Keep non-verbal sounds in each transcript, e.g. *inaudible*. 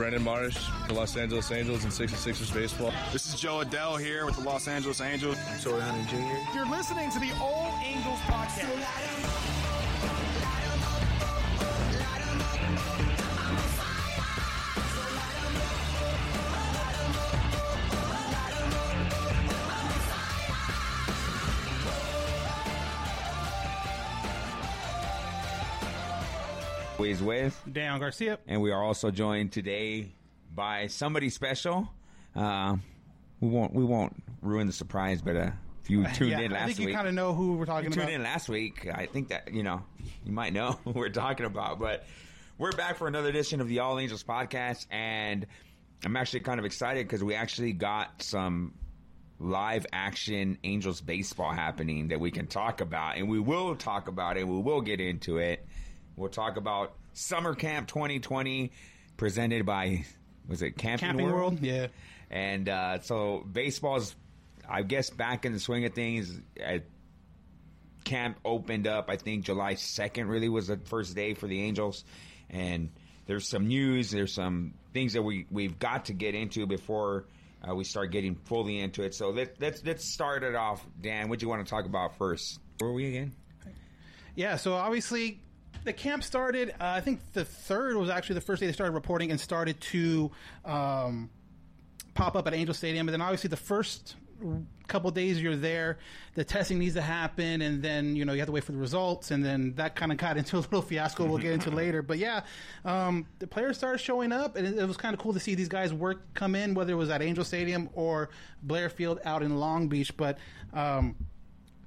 Trent Rush. This is Brandon Marsh, the Los Angeles Angels and 66ers baseball. This is Jo Adell here with the Los Angeles Angels. Torii Hunter Jr. You're listening to the All Angels podcast. Ways with, Dan Garcia. and we are also joined today by somebody special. Uh, we won't we won't ruin the surprise, but uh, if you *laughs* tuned yeah, in I last think week, you kind of know who we're talking tuned in last week. I think that you know you might know *laughs* who we're talking about, but we're back for another edition of the All Angels podcast, and I'm actually kind of excited because we actually got some live action Angels baseball happening that we can talk about, and we will talk about it. We will get into it. We'll talk about Summer Camp 2020 presented by was it Camping, Camping World, yeah. and uh, so baseball's, I guess, back in the swing of things. Camp opened up. I think July second really was the first day for the Angels, and there's some news. There's some things that we we've got to get into before uh, we start getting fully into it. So let, let's let's start it off. Dan, what do you want to talk about first? Where were we again? Yeah, so obviously the camp started. Uh, I think the third was actually the first day they started reporting and started to um, pop up at Angel Stadium. And then obviously the first couple days you're there, the testing needs to happen, and then you know you have to wait for the results, and then that kind of got *laughs* into a little fiasco. We'll get into later, but yeah, um, the players started showing up, and it, it was kind of cool to see these guys work come in, whether it was at Angel Stadium or Blair Field out in Long Beach, but. Um,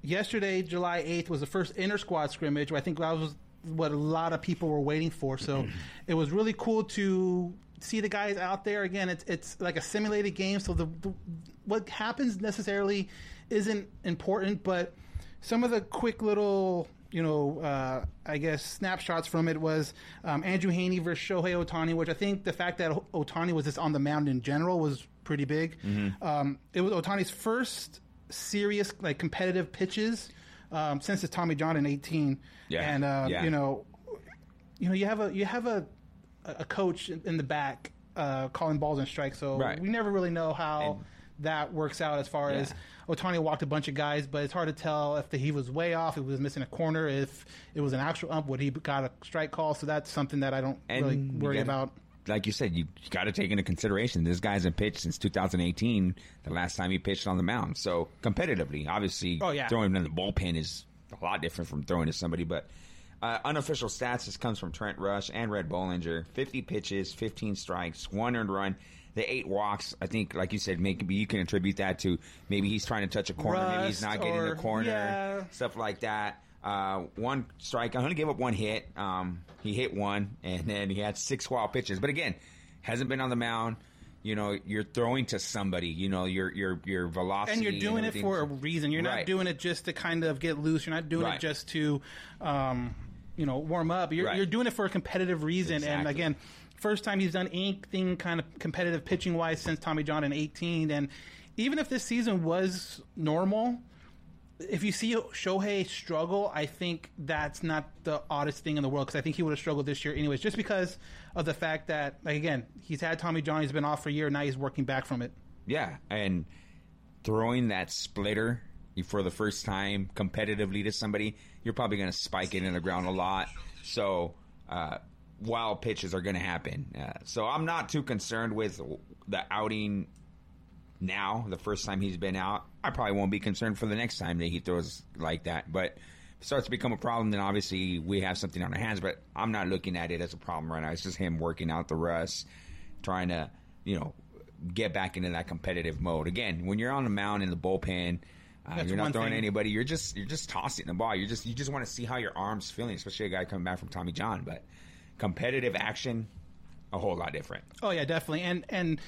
yesterday, July 8th, was the first inter squad scrimmage. I think that was what a lot of people were waiting for. So *clears throat* it was really cool to see the guys out there again. It's it's like a simulated game, so the, the what happens necessarily isn't important, but some of the quick little. You know, uh, I guess snapshots from it was um, Andrew Heaney versus Shohei Ohtani, which I think the fact that Ohtani was just on the mound in general was pretty big. Um, it was Ohtani's first serious like competitive pitches um, since it's Tommy John in 18. Yeah, and uh, yeah. you know, you know, you have a you have a a coach in the back uh, calling balls and strikes, so Right. we never really know how. that works out as far Yeah. as Ohtani walked a bunch of guys, but it's hard to tell if the, he was way off, if he was missing a corner, if it was an actual ump, would he got a strike call? So that's something that I don't really worry gotta- about. Like you said, you, you got to take into consideration this guy hasn't pitched since 2018, the last time he pitched on the mound. So competitively, obviously, Oh, yeah. throwing him in the bullpen is a lot different from throwing to somebody. But uh, unofficial stats, this comes from Trent Rush and Rhett Bollinger: 50 pitches, 15 strikes, one earned run. The eight walks, I think, like you said, maybe you can attribute that to maybe he's trying to touch a corner, maybe he's Rust not getting or- the corner, yeah. stuff like that. Uh, one strike. I only gave up one hit. Um, he hit one, and then he had six wild pitches. But again, hasn't been on the mound. You know, you're throwing to somebody. You know, your your your velocity, and you're doing it for a reason. You're not doing it just to kind of get loose. You're not doing Right. it just to, um, you know, warm up. You're, Right. you're doing it for a competitive reason. And again, first time he's done anything kind of competitive pitching wise since Tommy John in 18. And even if this season was normal, if you see Shohei struggle, I think that's not the oddest thing in the world because I think he would have struggled this year anyways, just because of the fact that, like again, he's had Tommy John, he's been off for a year, now he's working back from it. Yeah, and throwing that splitter for the first time competitively to somebody, you're probably going to spike it in the ground a lot. So uh, wild pitches are going to happen. Uh, so I'm not too concerned with the outing now. The first time he's been out, I probably won't be concerned for the next time that he throws like that. But if it starts to become a problem, then obviously we have something on our hands. But I'm not looking at it as a problem right now. It's just him working out the rust, trying to, you know, get back into that competitive mode. Again, when you're on the mound in the bullpen, uh, you're not throwing thing. anybody. You're just you're just tossing the ball. You just you just want to see how your arms feeling, especially a guy coming back from Tommy John. But competitive action, a whole lot different. Oh yeah, definitely. And and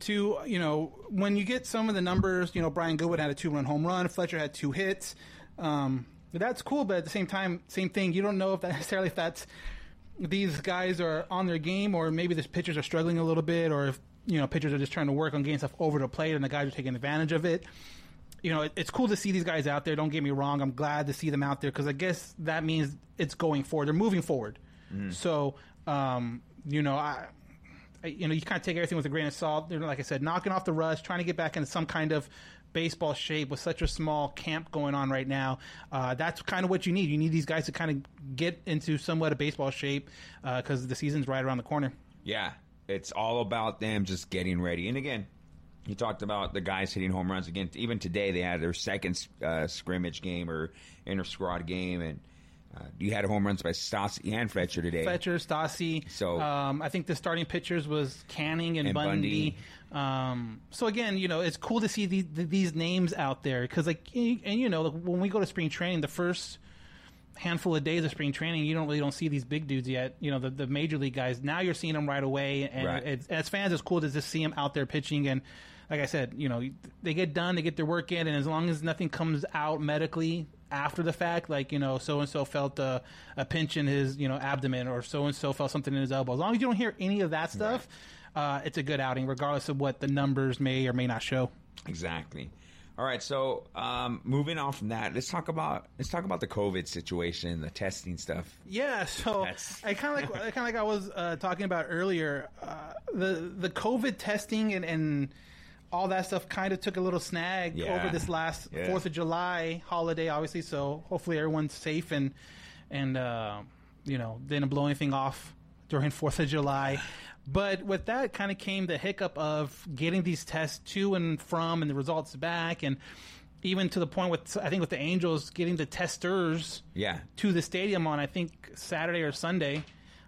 to you know when you get some of the numbers, you know Brian Goodwin had a two run home run, Fletcher had two hits. Um, that's cool, but at the same time, same thing. You don't know if that *laughs* necessarily if that's these guys are on their game, or maybe the pitchers are struggling a little bit, or if you know pitchers are just trying to work on getting stuff over the plate, and the guys are taking advantage of it. You know, it, it's cool to see these guys out there. Don't get me wrong. I'm glad to see them out there because I guess that means it's going forward. They're moving forward. So, um, you know, I- you know, you kind of take everything with a grain of salt. Like I said, knocking off the rust, trying to get back into some kind of baseball shape with such a small camp going on right now. Uh, that's kind of what you need. You need these guys to kind of get into somewhat of baseball shape because the season's right around the corner. Yeah, it's all about them just getting ready. And again, you talked about the guys hitting home runs again. Even today, they had their second uh, scrimmage game or inter squad game, and uh, you had home runs by Stassi and Fletcher today. Fletcher, Stassi. So- um, I think the starting pitchers was Canning and, And Bundy. Um, so again, you know, it's cool to see the, the, these names out there because, like, and and, you know, when we go to spring training, the first handful of days of spring training, you don't really don't see these big dudes yet. You know, the, the major league guys. Now you're seeing them right away, and Right. it's, as fans, it's cool to just see them out there pitching. And like I said, you know, they get done, they get their work in, and as long as nothing comes out medically after the fact, like you know, so and so felt a, a pinch in his you know abdomen, or so and so felt something in his elbow. As long as you don't hear any of that stuff. Uh, it's a good outing, regardless of what the numbers may or may not show. Exactly. All right, so um, moving on from that, let's talk about let's talk about the COVID situation, the testing stuff. Yeah, so That's- I kind of like I kind of like I was uh, talking about earlier. Uh, the the COVID testing and, and all that stuff kind of took a little snag Yeah. over this last Yeah. Fourth of July holiday, obviously. So hopefully everyone's safe and and uh, you know didn't blow anything off during *laughs* Fourth of July. But with that kind of came the hiccup of getting these tests to and from and the results back and even to the point with I think with the Angels getting the testers Yeah, to the stadium on I think Saturday or Sunday.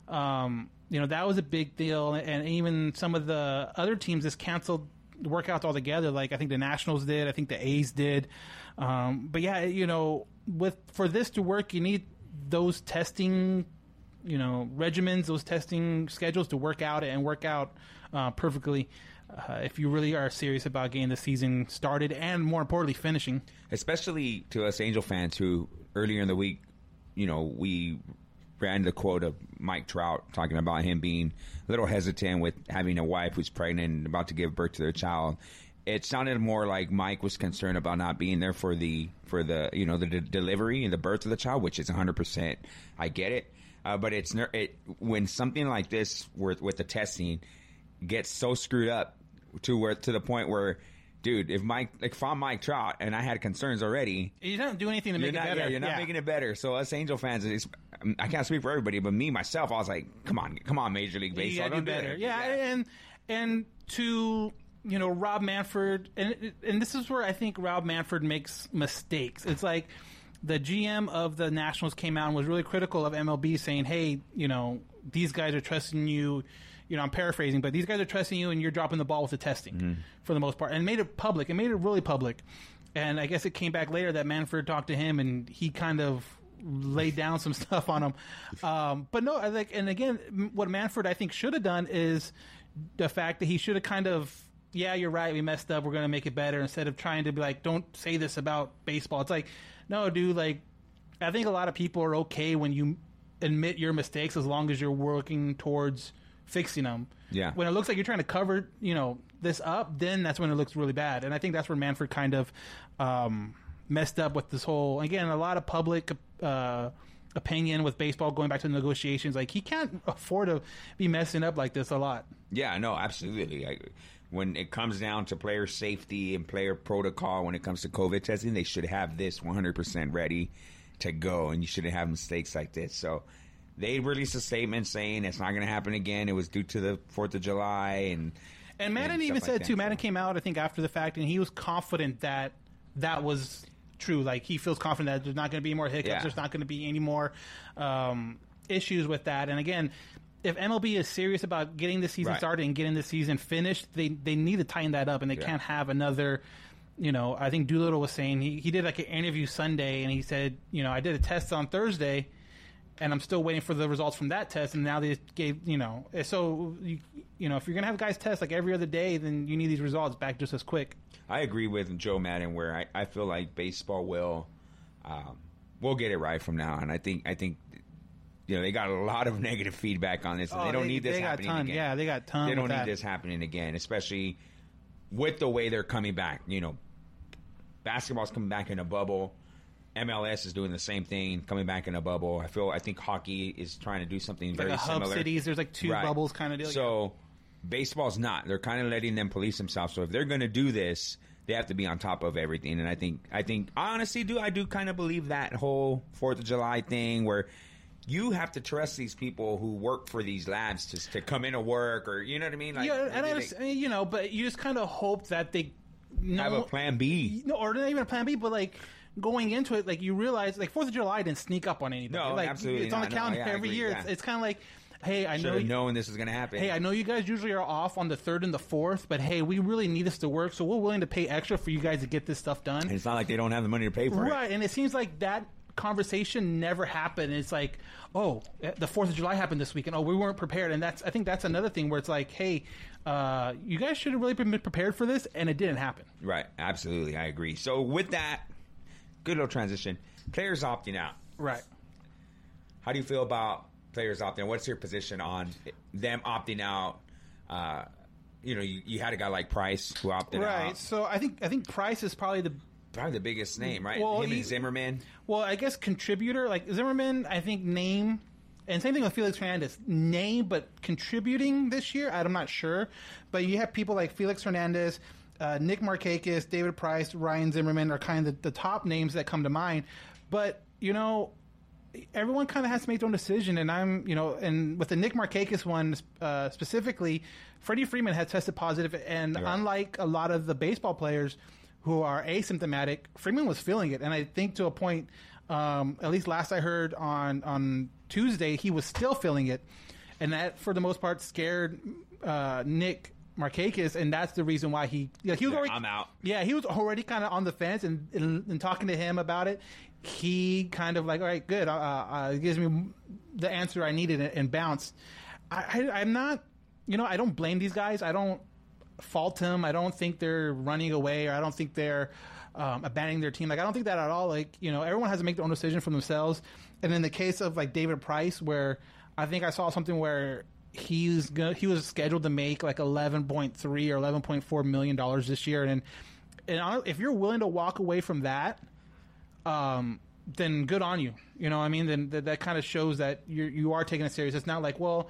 Um, you know that was a big deal, and even some of the other teams just canceled workouts altogether. Like I think the Nationals did, I think the A's did. Um, but yeah, you know, with for this to work, you need those testing, you know, regimens, those testing schedules to work out and work out uh, perfectly. Uh, if you really are serious about getting the season started and more importantly finishing. especially to us Angel fans who earlier in the week, you know, we ran the quote of Mike Trout talking about him being a little hesitant with having a wife who's pregnant and about to give birth to their child. It sounded more like Mike was concerned about not being there for the for the you know the de- delivery and the birth of the child, which is 100. percent I get it, uh, but it's it when something like this with with the testing gets so screwed up to where to the point where. Dude, if Mike, like if I'm Mike Trout and I had concerns already, You don't do anything to make not, it better. yeah, you're not making it better. So us Angel fans, it's, I can't speak for everybody, but me myself, I was like, come on, come on, Major League Baseball, do don't better. it. Yeah, and and to you know Rob Manfred, and and this is where I think Rob Manfred makes mistakes. It's like the GM of the Nationals came out and was really critical of MLB, saying, "Hey, you know these guys are trusting you." You know, I'm paraphrasing, but these guys are trusting you, and you're dropping the ball with the testing Mm-hmm. for the most part, and made it public. and made it really public. And I guess it came back later that Manfred talked to him, and he kind of laid down some *laughs* stuff on him. Um, but no, I think, and again, what Manfred I think should have done is the fact that he should have kind of, yeah, you're right, we messed up, we're going to make it better, instead of trying to be like, don't say this about baseball. It's like, no, dude, like, I think a lot of people are okay when you admit your mistakes as long as you're working towards fixing them. Yeah. When it looks like you're trying to cover, you know, this up, then that's when it looks really bad. And I think that's where Manfred kind of um, messed up with this whole. Again, a lot of public uh, opinion with baseball going back to the negotiations. Like he can't afford to be messing up like this a lot. Yeah, no, absolutely. I, when it comes down to player safety and player protocol, when it comes to COVID testing, they should have this 100% ready to go, and you shouldn't have mistakes like this. So they released a statement saying it's not going to happen again. It was due to the Fourth of July and And Maddon and even like said that, too. Maddon came out, I think, after the fact, and he was confident that that was true. Like he feels confident that there's not going to be more hiccups. Yeah. There's not going to be any more um, issues with that. And again, if MLB is serious about getting the season Right. started and getting the season finished, they they need to tighten that up, and they Yeah. can't have another. You know, I think Doolittle was saying he, he did like an interview Sunday, and he said, you know, I did a test on Thursday, and I'm still waiting for the results from that test. And now they gave, you know, so you, you know, if you're gonna have guys test like every other day, then you need these results back just as quick. I agree with Joe Maddon where I, I feel like baseball will um, will get it right from now on. I think I think you know they got a lot of *laughs* negative feedback on this, and Oh, they don't they- need this they got happening ton. again. Yeah, they got ton They don't need that. this happening again, especially with the way they're coming back. You know, basketball's coming back in a bubble. MLS is doing the same thing, coming back in a bubble. I feel I think hockey is trying to do something Like very a hub similar. cities, there's like two Right. bubbles kind of deal. So baseball's not. They're kind of letting them police themselves. So if they're going to do this, they have to be on top of everything. And I think, I think, I honestly do. I do kind of believe that whole Fourth of July thing where you have to trust these people who work for these labs to to come into work or you know what I mean. Like, yeah, and I they- you know, but you just kind of hope that they know, have a plan B. no, or not even a plan B, but like going into it, like you realize, like Fourth of July didn't sneak up on anybody. No, like, absolutely It's on the. No, calendar yeah, every agree, year. yeah. It's, it's kind of like, hey, I Should know you, known this was going to happen. Hey, I know you guys usually are off on the third and the fourth, but hey, we really need this to work, so we're willing to pay extra for you guys to get this stuff done. And it's not like they don't have the money to pay for it. Right, and it seems like that conversation never happened. It's like, oh, the Fourth of July happened this week, and oh, we weren't prepared. And that's, I think that's another thing where it's like, hey, uh, you guys should have really been prepared for this, and it didn't happen. Right. Absolutely. I agree. So with that, good little transition. Players opting out. Right. How do you feel about players opting? Out? What's your position on them opting out? Uh, you know, you, you had a guy like Price who opted Right. out. Right. So I think I think Price is probably the Probably the biggest name, right? Well, Him he- and Zimmerman. well, I guess contributor like Zimmerman. I think name. And same thing with Felix Hernandez. Name, but contributing this year, I'm not sure. But you have people like Felix Hernandez, uh, Nick Markakis, David Price, Ryan Zimmerman are kind of the, the top names that come to mind. But, you know, everyone kind of has to make their own decision. And I'm, you know, and with the Nick Markakis one uh, specifically, Freddie Freeman had tested positive, and Yeah. unlike a lot of the baseball players who are asymptomatic, Freeman was feeling it, and I think to a point, um, at least last I heard on on Tuesday, he was still feeling it, and that for the most part scared uh, Nick. Markakis, and that's the reason why he yeah, he was Yeah, already I'm out. yeah, he was already kind of on the fence, and, and, and talking to him about it, he kind of like, all right, good, uh, uh, it gives me the answer I needed and, and bounced. I, I, I'm not, you know, I don't blame these guys. I don't fault them. I don't think they're running away, or I don't think they're um, abandoning their team. Like I don't think that at all. Like you know, everyone has to make their own decision for themselves. And in the case of like David Price, where I think I saw something where he's gonna, he was scheduled to make like 11.3 or 11.4 million dollars this year. And and if you're willing to walk away from that um then good on you. You know what i mean? Then that, that kind of shows that you you are taking it serious. It's not like well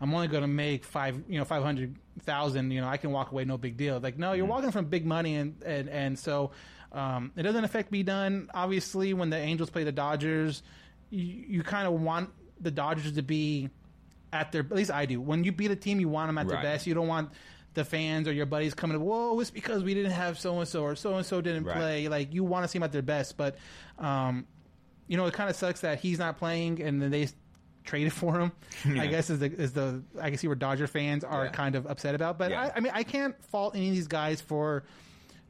i'm only going to make five you know 500000 you know i can walk away no big deal. Like no you're walking from big money and and and so um it doesn't affect me done. Obviously when the angels play the dodgers you, you kind of want the dodgers to be at their at least I do. When you beat a team, you want them at their Right. best. You don't want the fans or your buddies coming. Whoa, it's because we didn't have so and so or so and so didn't Right. play. Like you want to see them at their best, but um, you know it kind of sucks that he's not playing and then they s- traded for him. *laughs* I guess is the is the I can see where Dodger fans are Yeah. kind of upset about. But Yeah. I, I mean I can't fault any of these guys for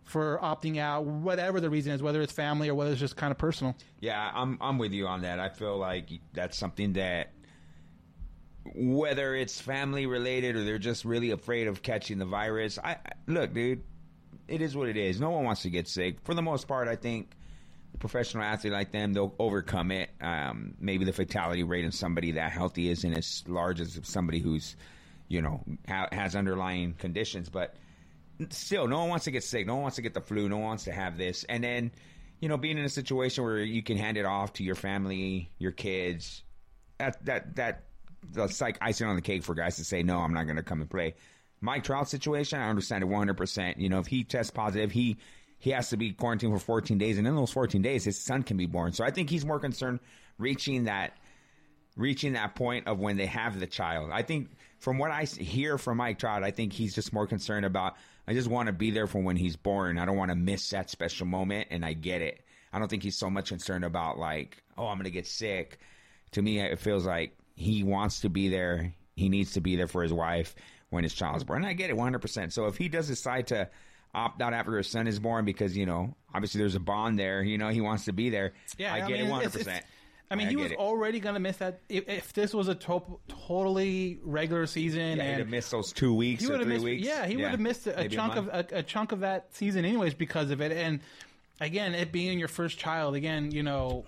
for opting out, whatever the reason is, whether it's family or whether it's just kind of personal. Yeah, I'm I'm with you on that. I feel like that's something that whether it's family related or they're just really afraid of catching the virus. I I- look, dude, it is what it is. No one wants to get sick. For the most part, I think professional athlete like them, they'll overcome it. Um, maybe the fatality rate in somebody that healthy isn't as large as somebody who's, you know, ha- has underlying conditions, but still, no one wants to get sick. No one wants to get the flu. No one wants to have this. And then, you know, being in a situation where you can hand it off to your family, your kids, that that that that's like icing on the cake for guys to say, no, I'm not going to come and play. Mike Trout situation, I understand it 100. percent You know, if he tests positive, he he has to be quarantined for 14 days, and in those 14 days, his son can be born. So I think he's more concerned reaching that reaching that point of when they have the child. I think from what I hear from Mike Trout, I think he's just more concerned about. I just want to be there for when he's born. I don't want to miss that special moment, and I get it. I don't think he's so much concerned about like, oh, I'm gonna get sick. To me, it feels like he wants to be there. He needs to be there for his wife when his child is born. And I get it 100%. So if he does decide to opt out after his son is born because, you know, obviously there's a bond there, you know, he wants to be there. Yeah, I get it 100%. it's- it's- I mean, I he was it. already going to miss that. If, if this was a to- totally regular season, Yeah, he'd and have missed those two weeks he or would have three missed. weeks. Yeah, he would have missed a, a chunk of a, a chunk of that season, anyways, because of it. And again, it being your first child, again, you know,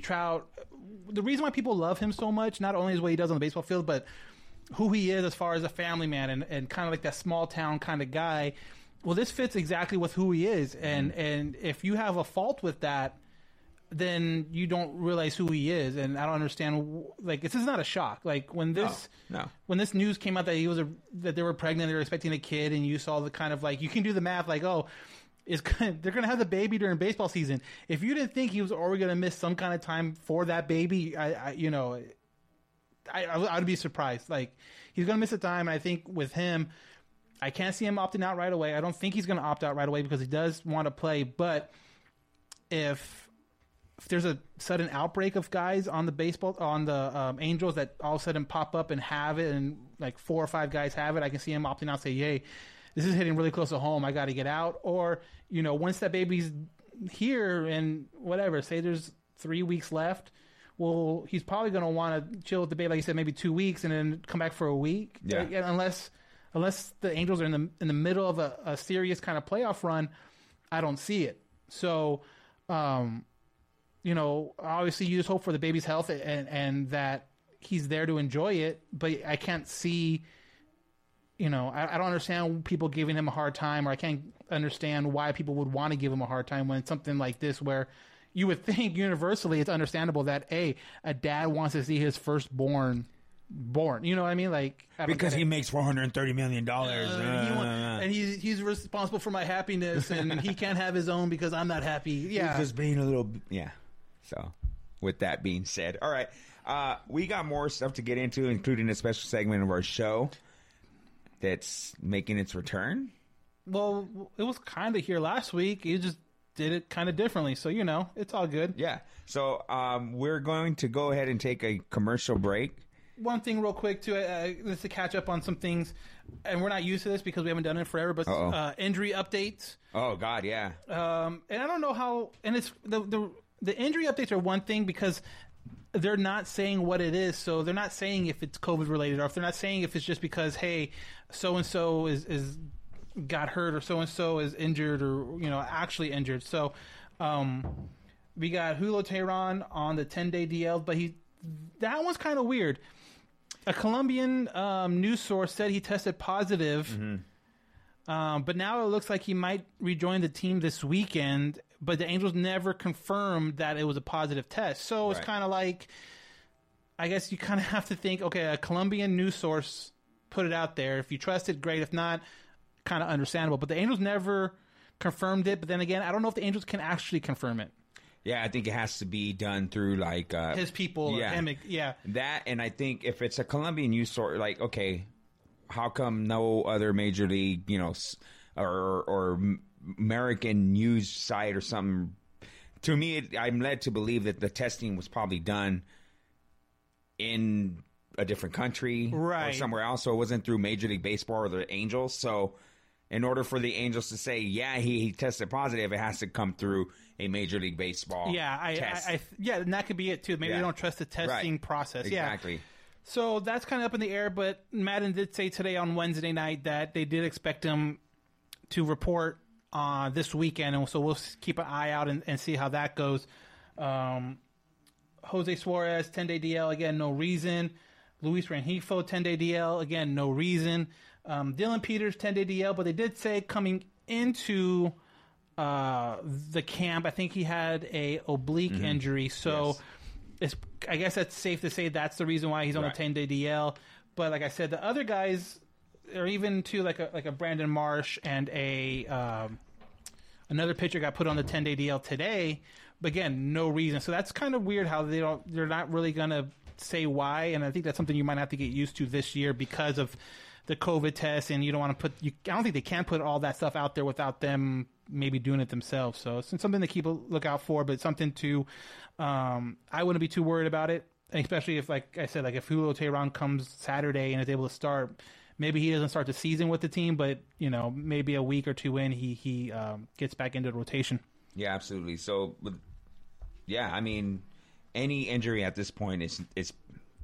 Trout. The reason why people love him so much, not only is what he does on the baseball field, but who he is as far as a family man and, and kind of like that small town kind of guy. Well, this fits exactly with who he is, and Mm-hmm. and if you have a fault with that, then you don't realize who he is, and I don't understand. Like this is not a shock. Like when this no. when this news came out that he was a that they were pregnant, they were expecting a kid, and you saw the kind of like you can do the math, like oh. Is *laughs* they're going to have the baby during baseball season. If you didn't think he was already going to miss some kind of time for that baby, I, I you know, I, I would- be surprised. Like he's going to miss a time, and I think with him, I can't see him opting out right away. I don't think he's going to opt out right away because he does want to play. But if if there's a sudden outbreak of guys on the baseball on the um, Angels that all of a sudden pop up and have it, and like four or five guys have it, I can see him opting out. Say, "Hey, this is hitting really close to home. I got to get out." Or you know, once that baby's here and whatever, say there's three weeks left. Well, he's probably going to want to chill with the baby, like you said, maybe two weeks, and then come back for a week. Yeah. Unless unless the Angels are in the in the middle of a, a serious kind of playoff run, I don't see it. So, um, you know, obviously you just hope for the baby's health and and that he's there to enjoy it. But I can't see, you know, I, I don't understand people giving him a hard time, or I can't understand why people would want to give him a hard time when it's something like this where. You would *laughs* think universally it's understandable that a a dad wants to see his firstborn born. You know what I mean? Like I Because he makes four hundred and thirty million dollars. Uh, and, he and he's he's responsible for my happiness, and he *laughs* can't have his own because I'm not happy. Yeah, just being a little yeah. So, with that being said, all right, uh, we got more stuff to get into, including a special segment of our show that's making its return. well, it was kind of here last week. You just did it kind of differently, so you know it's all good. Yeah. So um, we're going to go ahead and take a commercial break. One thing, real quick, too, uh, just to catch up on some things, and we're not used to this because we haven't done it forever. But uh, injury updates. Oh God, yeah. Um, and I don't know how. And it's the the the injury updates are one thing because they're not saying what it is. So they're not saying if it's COVID related or if they're not saying if it's just because hey, so and so is is got hurt or so and so is injured or you know actually injured. So um, we got Julio Teheran on the 10 day DL, but he that one's kind of weird. A Colombian um, news source said he tested positive. Um, but now it looks like he might rejoin the team this weekend. But the Angels never confirmed that it was a positive test. So it's Right. kind of like, I guess you kind of *laughs* have to think, okay, a Colombian news source put it out there. If you trust it, great. If not, kind of understandable. But the Angels never confirmed it. But then again, I don't know if the Angels can actually confirm it. Yeah, I think it has to be done through like uh, His people, Yeah. him, yeah. That and I think if it's a Colombian news source, like okay, how come no other major league, you know, or or American news site or something? To me, it, I'm led to believe that the testing was probably done in a different country right. or somewhere else, so it wasn't through Major League Baseball or the Angels. So, in order for the Angels to say, yeah, he, he tested positive, it has to come through a Major League Baseball. Yeah, I, test. I, I, yeah, and that could be it too. Maybe Yeah. they don't trust the testing Right. process. Yeah, exactly. So that's kind of up in the air, but Maddon did say today on Wednesday night that they did expect him to report uh, this weekend, and so we'll keep an eye out and, and see how that goes. Um, Jose Suarez, 10 day DL, again, no reason. Luis Rengifo, 10 day DL, again, no reason. Um, Dylan Peters, 10 day DL, but they did say coming into uh, the camp, I think he had a oblique injury, so Yes. it's I guess that's safe to say that's the reason why he's on Right. the 10 day DL. But like I said, the other guys, or even to like a like a Brandon Marsh and a um, another pitcher got put on the 10 day DL today. But again, no reason. So that's kind of weird how they don't they're not really gonna say why, and I think that's something you might have to get used to this year because of the COVID test, and you don't want to put. You, I don't think they can put all that stuff out there without them maybe doing it themselves. So it's something to keep a lookout for, but something to. Um, I wouldn't be too worried about it, especially if, like I said, like if Julio Teheran comes Saturday and is able to start. Maybe he doesn't start the season with the team, but you know, maybe a week or two in, he he um, gets back into the rotation. Yeah, absolutely. So, yeah, I mean, any injury at this point is is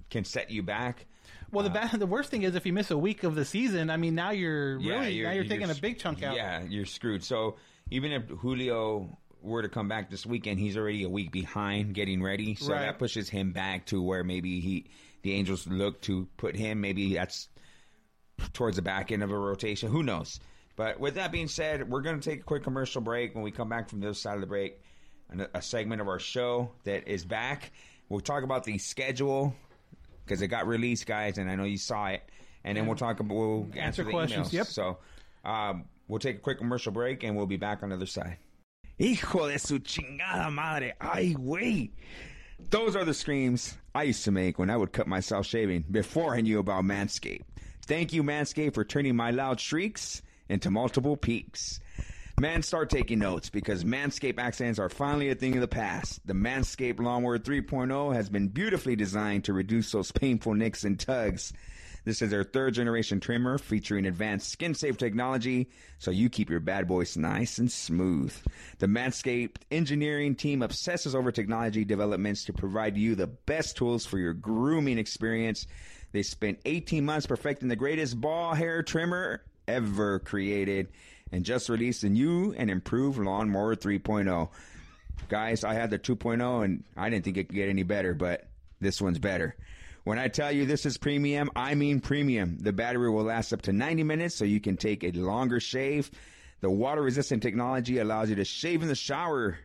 can set you back. Well, the bad, the worst thing is if you miss a week of the season. I mean, now you're really now you're, taking a big chunk out. Yeah, you're screwed. So even if Julio were to come back this weekend, he's already a week behind getting ready. So Right. that pushes him back to where maybe he the Angels look to put him. Maybe that's towards the back end of a rotation. Who knows? But with that being said, we're going to take a quick commercial break. When we come back from the other side of the break, a segment of our show that is back. We'll talk about the schedule because it got released, guys, and I know you saw it. And then we'll talk about we'll answer, Answer questions, emails. yep. So um, we'll take a quick commercial break, and we'll be back on the other side. Hijo de su chingada madre! Ay, güey. Those are the screams I used to make when I would cut myself shaving before I knew about Manscaped. Thank you, Manscaped, for turning my loud shrieks into multiple peaks. Man, start taking notes because Manscaped accents are finally a thing of the past. The Manscaped Lawnmower 3.0 has been beautifully designed to reduce those painful nicks and tugs. This is their third generation trimmer featuring advanced skin safe technology so you keep your bad boys nice and smooth. The Manscaped engineering team obsesses over technology developments to provide you the best tools for your grooming experience. They spent 18 months perfecting the greatest ball hair trimmer ever created and just released a new and improved Lawnmower 3.0. Guys, I had the 2.0 and I didn't think it could get any better, but this one's better. When I tell you this is premium, I mean premium. The battery will last up to 90 minutes so you can take a longer shave. The water resistant technology allows you to shave in the shower.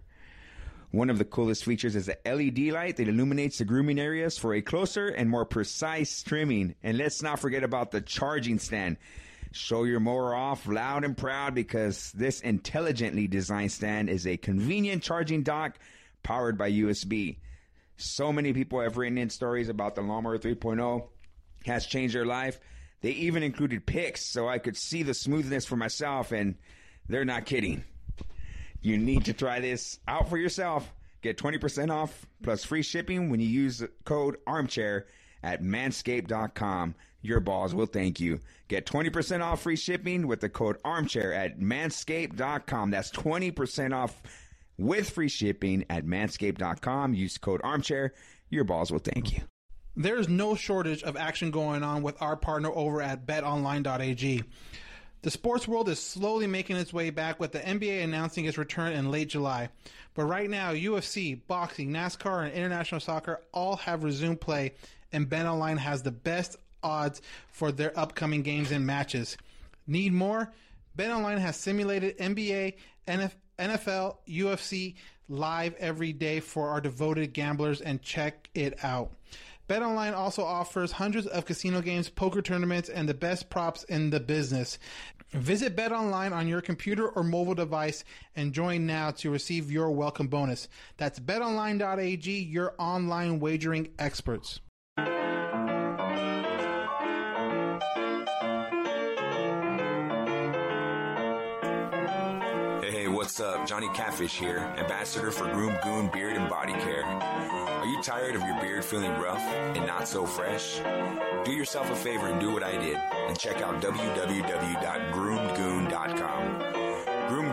One of the coolest features is the LED light that illuminates the grooming areas for a closer and more precise trimming. And let's not forget about the charging stand. Show your mower off loud and proud because this intelligently designed stand is a convenient charging dock powered by USB. So many people have written in stories about the Lawnmower 3.0 has changed their life. They even included pics so I could see the smoothness for myself, and they're not kidding. You need to try this out for yourself. Get 20% off plus free shipping when you use the code armchair at manscaped.com. Your balls will thank you. Get 20% off free shipping with the code armchair at manscaped.com. That's 20% off with free shipping at manscaped.com. Use code armchair. Your balls will thank you. There's no shortage of action going on with our partner over at betonline.ag. The sports world is slowly making its way back with the NBA announcing its return in late July. But right now, UFC, boxing, NASCAR, and international soccer all have resumed play, and BetOnline has the best odds for their upcoming games and matches. Need more? BetOnline has simulated NBA, NF NFL, UFC live every day for our devoted gamblers and check it out. BetOnline also offers hundreds of casino games, poker tournaments, and the best props in the business. Visit BetOnline on your computer or mobile device and join now to receive your welcome bonus. That's betonline.ag, your online wagering experts. What's up? Johnny Catfish here, ambassador for Groom Goon Beard and Body Care. Are you tired of your beard feeling rough and not so fresh? Do yourself a favor and do what I did and check out www.groomgoon.com.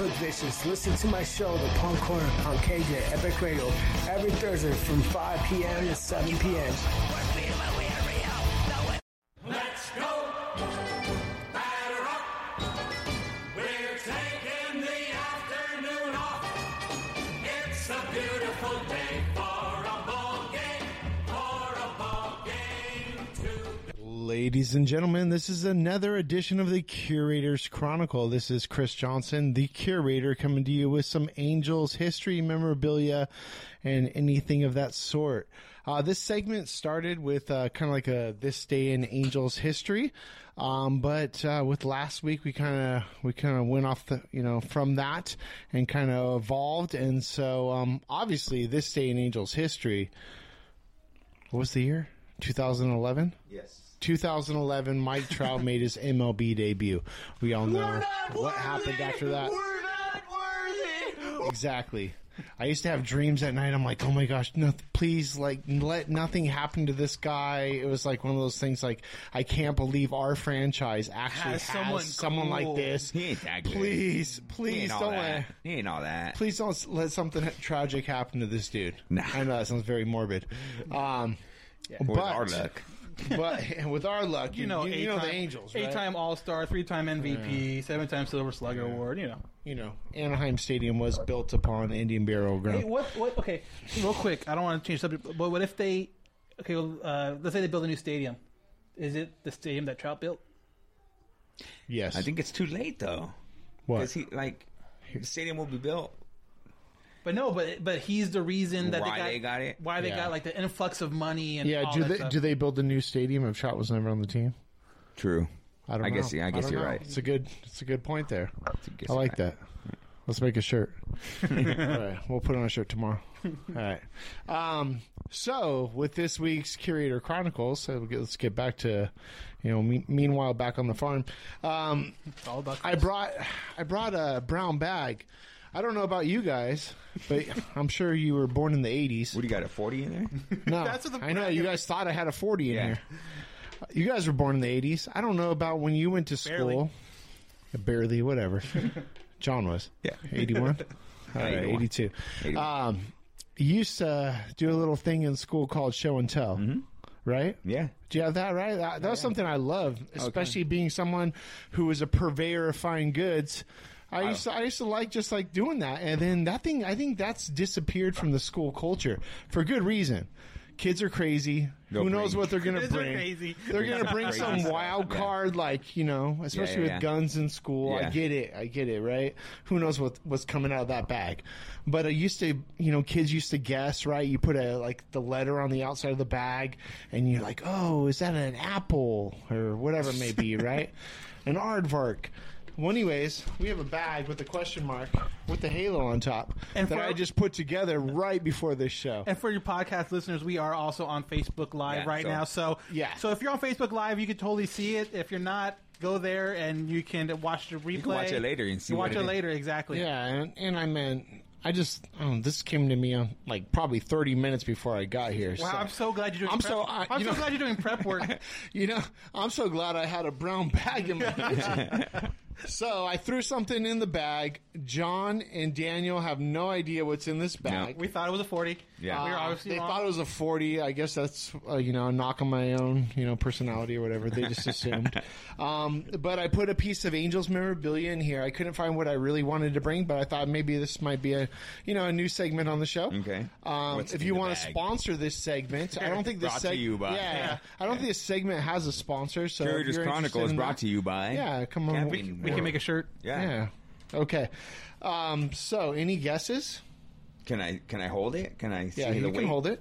Hood Vicious. Listen to my show, The Punk Corner, on KJ Epic Radio, every Thursday from 5 p.m. to 7 p.m. Ladies and gentlemen, this is another edition of the Curator's Chronicle. This is Chris Johnson, the curator, coming to you with some Angels history, memorabilia, and anything of that sort. Uh, this segment started with uh, kind of like a this day in Angels history, um, but uh, with last week we kind of we kind of went off the you know from that and kind of evolved, and so um, obviously this day in Angels history. What was the year? 2011. Yes. 2011, Mike Trout made his MLB debut. We all know what happened after that. We're not worthy. Exactly. I used to have dreams at night. I'm like, oh my gosh, no, please, like, let nothing happen to this guy. It was like one of those things. Like, I can't believe our franchise actually Has has, someone someone, cool. like this. He ain't that good. Please, He please ain't don't that. let, He ain't all that. please don't let something tragic happen to this dude. Nah. I know that sounds very morbid. Um, With but our luck. *laughs* but with our luck, You know, you, eight know the Angels, right? eight-time All-Star, three-time MVP, seven-time Silver Slugger Award. You know. you know, Anaheim Stadium was built upon Indian burial ground. Hey, what? What? Okay, real quick. I don't want to change subject, but what if they? Okay, well, uh, let's say they build a new stadium. Is it the stadium that Trout built? yes, I think it's too late though. what? Because he like the stadium will be built. But no, but but he's the reason that Why they got, they got it? Why they Yeah. got like the influx of money and yeah, all do that they stuff. do they build a new stadium if Trout was never on the team? True. I don't I know. guess- yeah, I guess don't you're know. right. It's a good it's a good point there. I like you're that. Let's make a shirt. *laughs* All right, we'll put on a shirt tomorrow. All right. Um, so with this week's Curator Chronicles, so let's get back to, you know, me, meanwhile back on the farm. Um, all about I brought I brought a brown bag. I don't know about you guys, but I'm sure you were born in the 80s. What do you got? A forty in there? No, *laughs* That's what the I know you guys thought I had a 40 in Yeah. here. You guys were born in the 80s. I don't know about when you went to school. Barely, whatever. *laughs* John was. Yeah. 81? *laughs* All right, 81. 82. 81. Um, you used to do a little thing in school called show and tell, Mm-hmm. right? Yeah. Do you have that right? That, that was something I loved, especially being someone who was a purveyor of fine goods. I used to, I used to like just like doing that, and then that thing I think that's disappeared from the school culture for good reason. Kids are crazy. They'll Who knows bring- what they're gonna Kids are bring? crazy. They're gonna bring Crazy some stuff, wild yeah. card, like you know, especially yeah, with yeah. guns in school. I get it. I get it. Right? Who knows what what's coming out of that bag? But I used to, you know, kids used to guess. Right? You put a like the letter on the outside of the bag, and you're like, oh, is that an apple or whatever it may be? *laughs* right? An aardvark. Well, anyways, we have a bag with a question mark with the halo on top And that for- I just put together right before this show. And for your podcast listeners, we are also on Facebook Live Yeah, right so- now. So Yeah. so if you're on Facebook Live, you can totally see it. If you're not, go there and you can watch the replay. can watch it later and see You what watch it it is. later, exactly. Yeah, and, and I meant I just oh, this came to me on like probably thirty minutes before I got here. Wow, so. I'm so glad you're doing. I'm prep. so- I- I'm you so know- glad you're doing prep work. *laughs* you know, I'm so glad I had a brown bag in my *laughs* hands. So I threw something in the bag. John and Daniel have no idea what's in this bag. we thought it was a 40. Yeah. we were Uh, obviously they wrong. thought it was a 40. I guess that's, uh, you know, a knock on my own, you know, personality or whatever. They just assumed. *laughs* um, but I put a piece of Angels memorabilia in here. I couldn't find what I really wanted to bring, but I thought maybe this might be a, you know, a new segment on the show. Okay. Um, What's if in you the want to bag? sponsor this segment, I don't think *laughs* this Brought to seg- you by- yeah, Yeah. I don't think this segment has a sponsor. So if Curious you're Chronicle interested is in brought that- to you by. Yeah, come on. Camping we can make a shirt. Yeah. yeah. Okay. Um, so any guesses? Can I can I hold it? Can I see Yeah, the you weight? can hold it.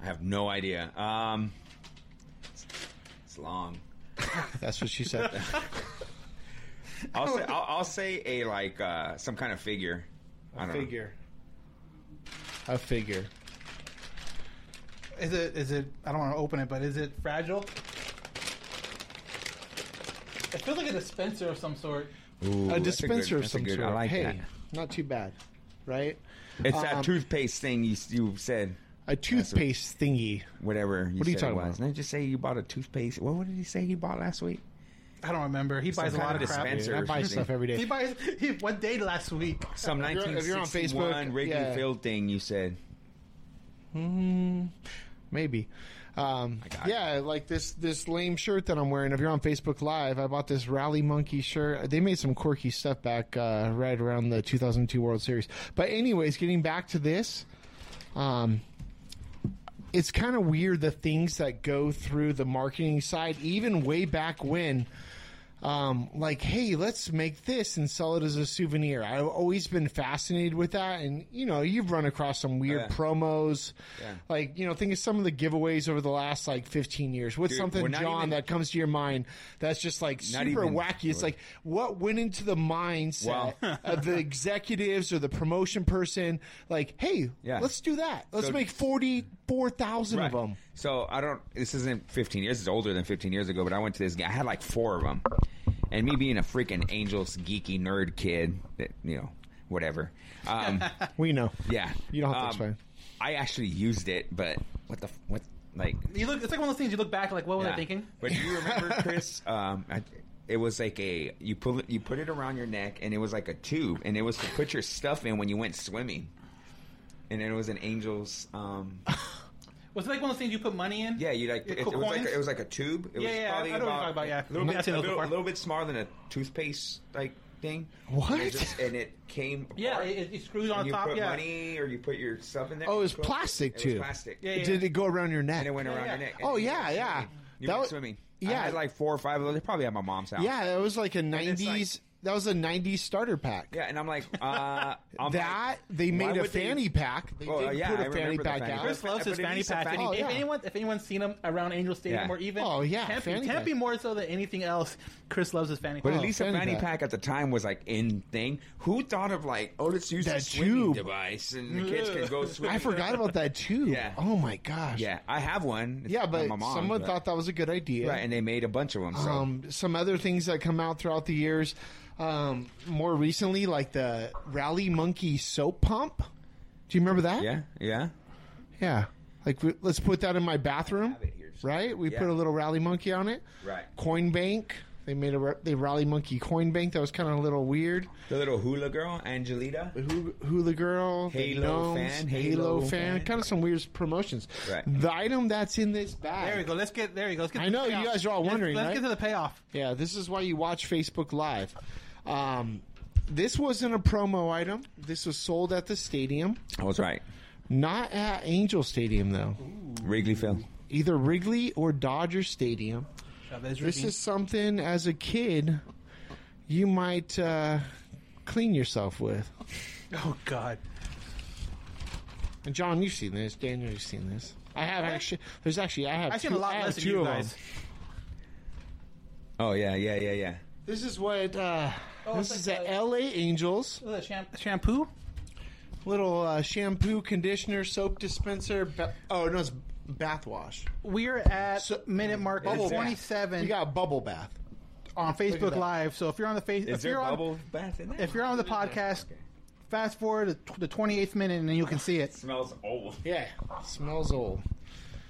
I have no idea. Um, it's, it's long. That's what she said. *laughs* I'll say I'll, I'll say a like uh, some kind of figure. I A don't know. figure. A figure. Is it? Is it? I don't want to open it, but is it fragile? It feels like a dispenser of some sort. Ooh, a that's dispenser good- of some good- sort. I like hey, that. not too bad, right? It's Um, that toothpaste thing you you said. A toothpaste thingy. Whatever. You What are you said talking about? Didn't you say you bought a toothpaste? What, what did he say he bought last week? I don't remember. He buys a lot of of crap. dispenser. I or buy stuff every He buys. He, what day last week? Some If you're- if you're on 1961 Facebook, Wrigley yeah. Field thing you said. hmm, Maybe. Um, yeah, like this this lame shirt that I'm wearing. If you're on Facebook Live, I bought this Rally Monkey shirt. They made some quirky stuff back uh, right around the 2002 World Series. But anyways, getting back to this, um, it's kind of weird the things that go through the marketing side, even way back when. Um, like, hey, let's make this and sell it as a souvenir. I've always been fascinated with that, and you know, you've run across some weird Yeah. promos. Yeah. Like, you know, think of some of the giveaways over the last like 15 years. What's Dude, something, John, even- that comes to your mind that's just like super even- wacky? It's like what went into the mindset *laughs* of the executives or the promotion person? Like, hey, Yeah. let's do that. Let's So- make 44,000 of them. So I don't. This isn't 15 years. It's older than 15 years ago. But I went to this guy. I had like four of them, and me being a freaking Angels geeky nerd kid, that you know, whatever. Um, *laughs* We know. yeah, You don't have to Um, explain. I actually used it, but what the what like You look. It's like one of those things you look back like, what was I thinking? But do you remember, Chris? *laughs* Um, I, it was like a you pull it, you put it around your neck, and it was like a tube, and it was to put your stuff in when you went swimming. And it was an Angels. Um, *laughs* Was it like one of those things you put money in? yeah, you like it, it was like coins? it was like a tube. It Yeah, was yeah, probably I know what you're about, talking about, yeah. a little, bit, a, little, little bit smaller than a toothpaste like thing. What? And it, just- and it came. *laughs* Yeah, apart. it, it screws on And you top. put Yeah. money or you put your stuff in there. Oh, it was plastic too. Plastic. Yeah, yeah. Did it go around your neck? And it went Yeah, around yeah. your neck. Oh, yeah, yeah. You That went was- swimming. yeah. I had like four or five of those. They're probably at my mom's house. Yeah, it was like a '90s. like- that was a '90s starter pack. Yeah, and I'm like, uh, *laughs* I'm that like, they made a would they- fanny pack. They Oh, did yeah, put I a fanny remember the pack fanny out. Chris loves But his fanny pack. a packs. fanny- If, Oh, if anyone, if anyone's seen him around Angel Stadium Yeah. or even Oh, yeah, Tempe, fanny Tempe pack. more so than anything else, Chris loves his fanny pack. But pack. at least a fanny fanny pack. pack at the time was like in thing. Who thought of like, oh, let's use That a swimming tube. device and the kids can go *laughs* swimming. I forgot about that too. Yeah. Oh my gosh. Yeah, I have one. It's Yeah, but my mom's, someone but- thought that was a good idea. right, and they made a bunch of them. So Um, some other things that come out throughout the years, um, more recently, like the Rally Monkey soap pump. Do you remember that? yeah, yeah. Yeah. Like, we- let's put that in my bathroom. here. Right? We Yeah. put a little Rally Monkey on it. Right. Coin Bank. They made a they Rally Monkey Coin Bank that was kind of a little weird. The little hula girl, Angelita. Hula, hula Girl, the Halo gnomes, fan, Halo, Halo fan, fan. kind of some weird promotions. Right. The item that's in this bag. there we go. Let's get there. You go. Let's get. I to the know you guys are all Let's- wondering, Let's, right? get to the payoff. Yeah, this is why you watch Facebook Live. Um, this wasn't a promo item. This was sold at the stadium, I was right. not at Angel Stadium though. Wrigley Field. Either Wrigley or Dodger Stadium. Chavez This Ravine. is something as a kid you might uh, clean yourself with. *laughs* Oh God. And John, you've seen this. Daniel, you've seen this. I have actually. There's actually I have I've two, seen a lot have less than two you of guys. them. Oh yeah, yeah, yeah, yeah. This is what. Uh, Oh, this is like the L.A. Angels. Oh, the sham- shampoo. Little uh, shampoo, conditioner, soap dispenser. Ba- oh no, it's bath wash. We're at So- minute mark Bubble bath. twenty-seven You got bubble bath. on Facebook that. Live. So if you're on the face, Is if there you're on, bubble bath in there? if you're on the podcast, fast forward to tw- the 28th minute and then you can see it. smells old. Yeah, smells old.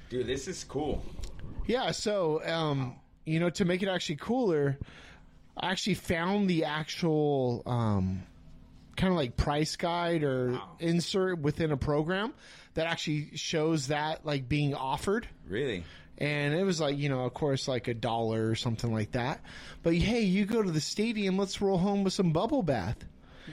Dude, this is cool. Yeah, so um, you know, to make it actually cooler, I actually found the actual um, kind of like price guide or insert within a program that actually shows that like being offered. Really? and it was like you know of course like a dollar or something like that but hey you go to the stadium let's roll home with some bubble bath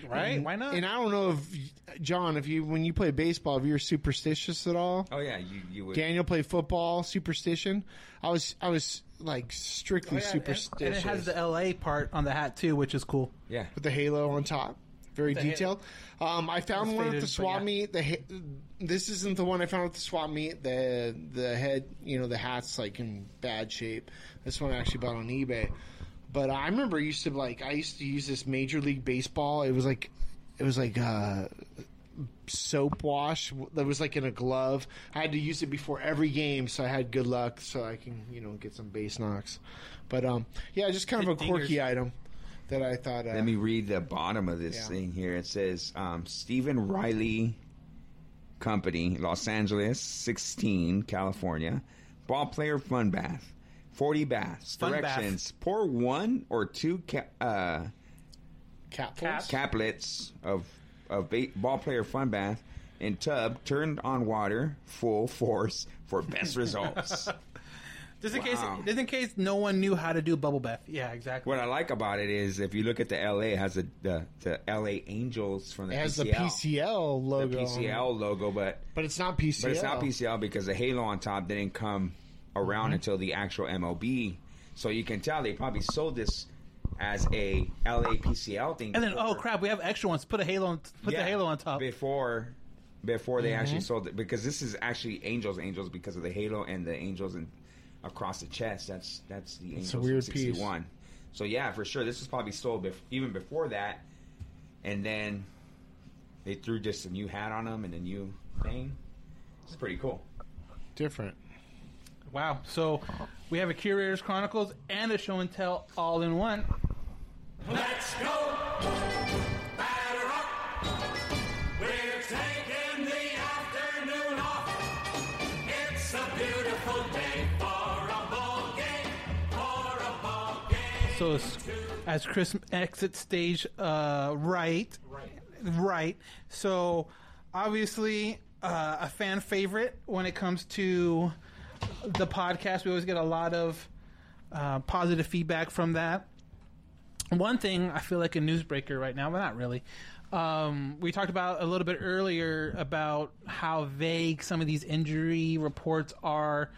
Right? Why not? and i don't know if john if you when you play baseball if you're superstitious at all Oh yeah, you you would. daniel played football superstition i was i was like strictly Oh, Yeah, and- superstitious. And it has the LA part on the hat too, which is cool. Yeah. with the halo on top. Very The detailed. Um, i found It's one at the but swap yeah. meet the ha- this isn't the one i found at the swap meet. The the head you know the hat's like in bad shape. This one I actually bought on ebay. But i remember I used to like i used to use this major league baseball. It was like it was like uh soap wash that was like in a glove i had to use it before every game so i had good luck so i can you know get some base knocks but um yeah just kind of a quirky item that i thought uh, Let me read the bottom of this Yeah. thing here. It says um, Stephen Riley Company, Los Angeles, 16, California. Ball player fun bath. 40 baths. Fun bath. Directions. Pour one or two ca- uh, capfuls. caplets of, of ba- ball player fun bath and tub, turned on water, full force for best results. *laughs* Just in Wow. case, just in case no one knew how to do bubble bath. Yeah, exactly. what I like about it is if you look at the LA, it has the the, the LA Angels from the It has the PCL, PCL the logo. PCL logo, but But it's not PCL. but it's not PCL because the halo on top didn't come around Mm-hmm. until the actual MLB. So you can tell they probably sold this as a LA PCL thing. and then, oh crap, we have extra ones. Put a halo, on, put the halo on top. before before they Mm-hmm. actually sold it because this is actually Angels Angels because of the halo and the Angels and across the chest. That's that's the Angels a weird piece. 61. So yeah, for sure, this was probably sold bef- even before that, and then they threw just a new hat on them and a new thing. It's pretty cool. different. Wow. So we have a Curators Chronicles and a Show and Tell all in one. Let's go. Batter up. We're taking the afternoon off. It's a beautiful day for a ball game. For a ball game. So as, as Chris exits stage uh, right, right, So obviously uh, a fan favorite when it comes to the podcast. We always get a lot of uh, positive feedback from that. One thing I feel like a newsbreaker right now, but not really. Um, we talked about a little bit earlier about how vague some of these injury reports are.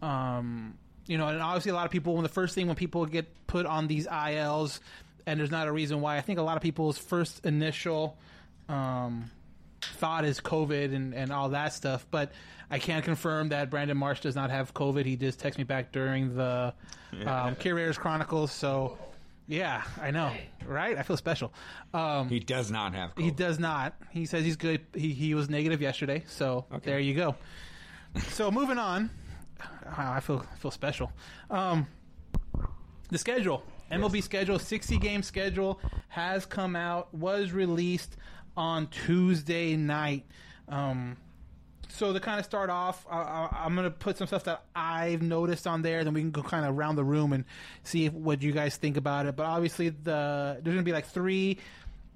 Um, you know, and obviously a lot of people when the first thing when people get put on these ILs and there's not a reason why. I think a lot of people's first initial um, thought is COVID and, and all that stuff, but I can confirm that Brandon Marsh does not have COVID. He just texted me back during the um, Curators Chronicles, so yeah, I know, right? I feel special. Um, He does not have. COVID. he does not. He says he's good. He, he was negative yesterday, so there you go. So moving on, Wow, I feel I feel special. Um, the schedule, MLB schedule, sixty game schedule has come out. Was released on Tuesday night. Um, so to kind of start off, I, I, I'm going to put some stuff that I've noticed on there. Then we can go kind of around the room and see if, what you guys think about it. But obviously, the there's going to be like three.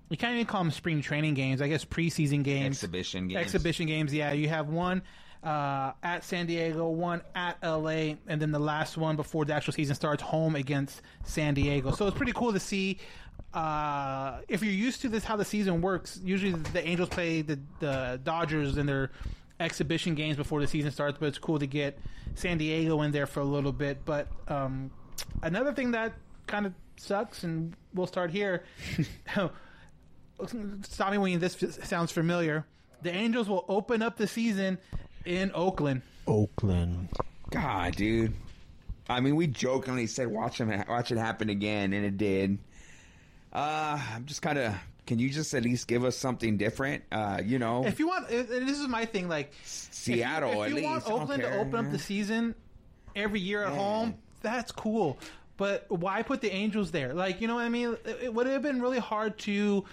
You can't even call them spring training games. I guess preseason games, Exhibition games. exhibition games. Yeah, you have one uh, at San Diego, one at LA, and then the last one before the actual season starts, home against San Diego. So it's pretty cool to see. Uh, if you're used to this, how the season works, usually the Angels play the, the Dodgers in their exhibition games before the season starts. But it's cool to get San Diego in there for a little bit. But um, another thing that kind of sucks, and we'll start here. *laughs* Stop me when this sounds familiar. The Angels will open up the season in Oakland. Oakland. God, dude. I mean, we jokingly said watch him, watch it happen again, and it did. Uh, I'm just kind of. Can you just at least give us something different? Uh, you know, If you want, and this is my thing. Like Seattle if you, if at you least. want don't Oakland to open up the season every year at Yeah. home, that's cool. But why put the Angels there? Like, you know what I mean? It, it would have been really hard to,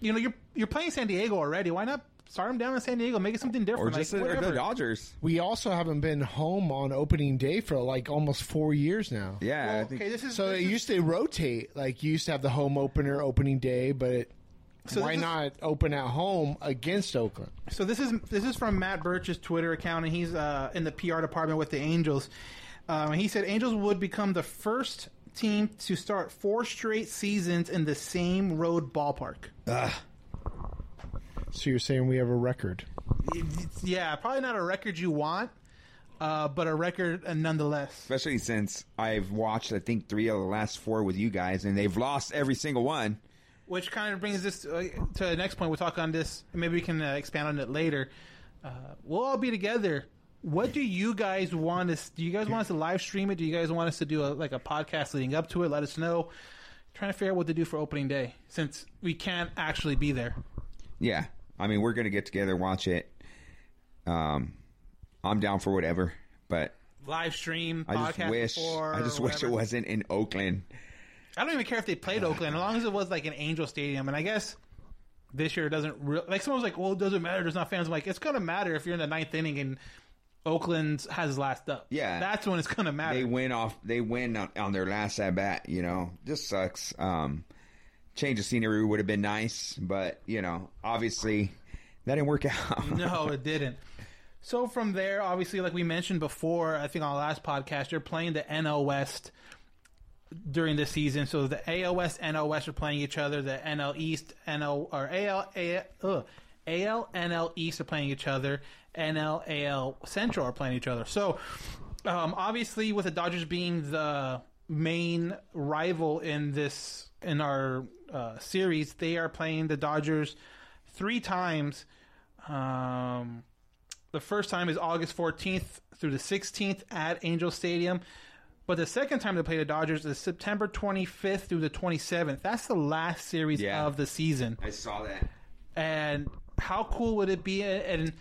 you know, you're you're playing San Diego already. Why not start them down in San Diego? Make it something different, or different. just like, the, or the. Dodgers. We also haven't been home on opening day for like almost four years now. Yeah, Well, I think okay, this is So this it is- used to rotate. Like you used to have the home opener opening day, but it, So why is- not open at home against Oakland? So this is this is from Matt Birch's Twitter account, and he's uh, in the PR department with the Angels. Um, and he said Angels would become the first team to start four straight seasons in the same road ballpark. So you're saying we have a record? Yeah, probably not a record you want, uh, but a record uh, nonetheless. especially since I've watched I think three of the last four with you guys, and they've lost every single one. Which kind of brings us to, uh, to the next point. We'll talk on this. Maybe we can uh, expand on it later. Uh, we'll all be together. What do you guys want us? Do you guys want us to live stream it? Do you guys want us to do a, like a podcast leading up to it? Let us know. Trying to figure out what to do for opening day since we can't actually be there. Yeah, I mean we're gonna get together, watch it. Um, I'm down for whatever, but Live stream I just wish before. I just wish it wasn't in Oakland. I don't even care if they played Oakland, as long as it was like an Angel Stadium. And I guess this year it doesn't. Re- like someone was like, "Well, it doesn't matter. There's not fans." I'm like, it's gonna matter if you're in the ninth inning and Oakland has his last up. Yeah. that's when it's gonna matter. They win off. They win on, on their last at bat. You know, just sucks. Um, change of scenery would have been nice, but you know, obviously, That didn't work out. *laughs* no, it didn't. So from there, obviously, like we mentioned before, I think on the last podcast, you're playing the NL West during the season. So the NL West are playing each other. The NL East, NL or AL, AL, ugh, AL, NL East are playing each other. NL, AL Central are playing each other. So um, obviously, with the Dodgers being the main rival in this in our uh, series, they are playing the Dodgers three times. Um, the first time is August 14th through the 16th at Angel Stadium. But the second time they play the Dodgers is September 25th through the 27th. That's the last series Yeah. of the season. I saw that. And how cool would it be? And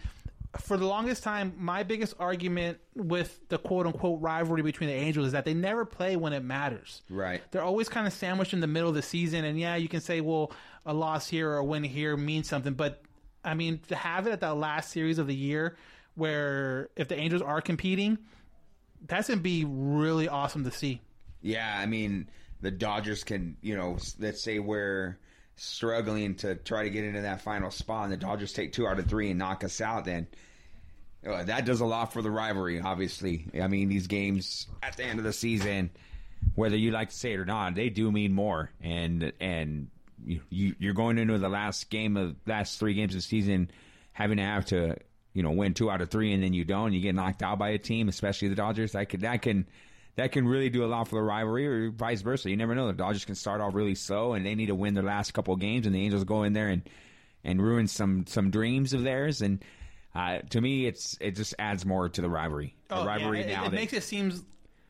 for the longest time, my biggest argument with the quote unquote rivalry between the Angels is that they never play when it matters. Right. They're always kind of sandwiched in the middle of the season. And yeah, you can say, well, a loss here or a win here means something. But I mean, to have it at that last series of the year where if the Angels are competing, that's going to be really awesome to see. Yeah, I mean, the Dodgers can, you know, let's say we're struggling to try to get into that final spot, and the Dodgers take two out of three and knock us out, then uh, that does a lot for the rivalry, obviously. I mean, these games at the end of the season, whether you like to say it or not, they do mean more. And, and, you, you, you're going into the last game of last three games of the season having to have to you know win two out of three and then you don't you get knocked out by a team especially the Dodgers that could that can that can really do a lot for the rivalry or vice versa you never know the Dodgers can start off really slow and they need to win their last couple of games and the Angels go in there and and ruin some some dreams of theirs and uh, to me it's it just adds more to the rivalry the Oh, yeah, rivalry it, now it that- makes it seems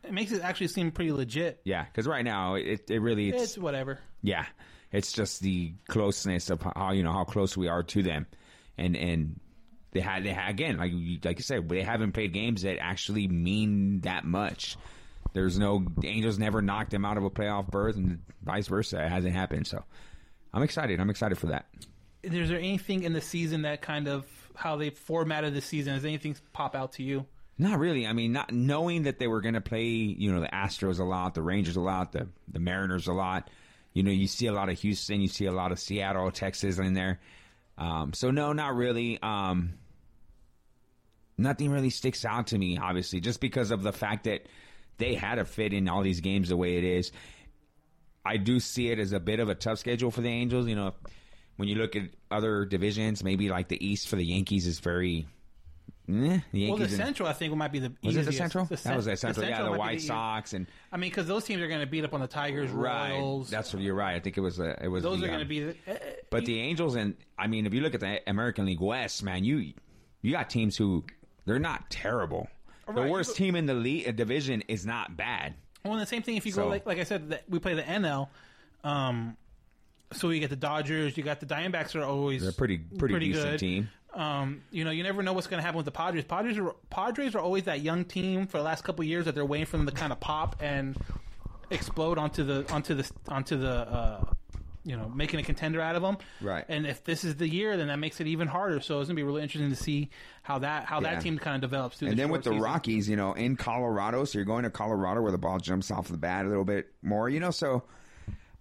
it makes it actually seem pretty legit. yeah because right now it, it really it's, It's whatever. yeah, it's just the closeness of how you know how close we are to them, and and they had they had, again like like you said they haven't played games that actually mean that much. There's no the Angels never knocked them out of a playoff berth, and vice versa. It hasn't happened. So I'm excited. I'm excited for that. Is there anything in the season that kind of how they formatted the season? Does anything pop out to you? Not really. I mean, not knowing that they were going to play, you know, the Astros a lot, the Rangers a lot, the the Mariners a lot. You know, you see a lot of Houston, you see a lot of Seattle, Texas in there. Um, so no, not really. Um, nothing really sticks out to me, obviously, just because of the fact that they had to fit in all these games the way it is. I do see it as a bit of a tough schedule for the Angels. You know, when you look at other divisions, maybe like the East for the Yankees is very. Eh, the Yankees Well, the Central, I think, it might be the was it the. Central? The that was Cen- the Central. yeah, the White easiest. Sox and I mean, because those teams are going to beat up on the Tigers, right. Royals. That's what you're right. I think it was. Uh, it was. those the, are going to um, be. The, eh, eh, But the Angels and I mean, if you look at the American League West, man, you you got teams who they're not terrible. The Right, worst team in the league uh, division is not bad. well, and the same thing if you So- go like like I said, that we play the NL. Um, so you get the Dodgers, you got the Diamondbacks are always They're a pretty pretty, decent good. team. Um, you know, you never know what's going to happen with the Padres. Padres are Padres are always that young team for the last couple of years that they're waiting for them to kind of pop and explode onto the onto the onto the uh, you know making a contender out of them. Right. And if this is the year, then that makes it even harder. So it's gonna be really interesting to see how that how Yeah. that team kind of develops. Through And the then with the season. Rockies, you know, in Colorado, so you're going to Colorado where the ball jumps off the bat a little bit more, you know. So,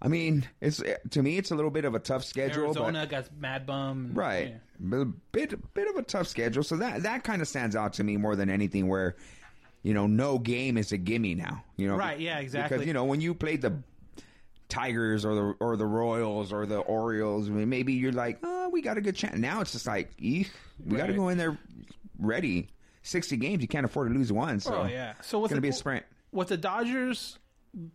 I mean, it's to me, it's a little bit of a tough schedule, Arizona but got Mad Bum, right, yeah. bit bit of a tough schedule. So that that kind of stands out to me more than anything. Where you know, no game is a gimme now. You know, Right, yeah, exactly. Because you know, when you played the Tigers or the or the Royals or the Orioles, I mean, maybe you're like, oh, we got a good chance. Now it's just like, eek, we got to go in there ready. Sixty games, you can't afford to lose one. So Oh yeah. So what's it's gonna be a sprint. with the Dodgers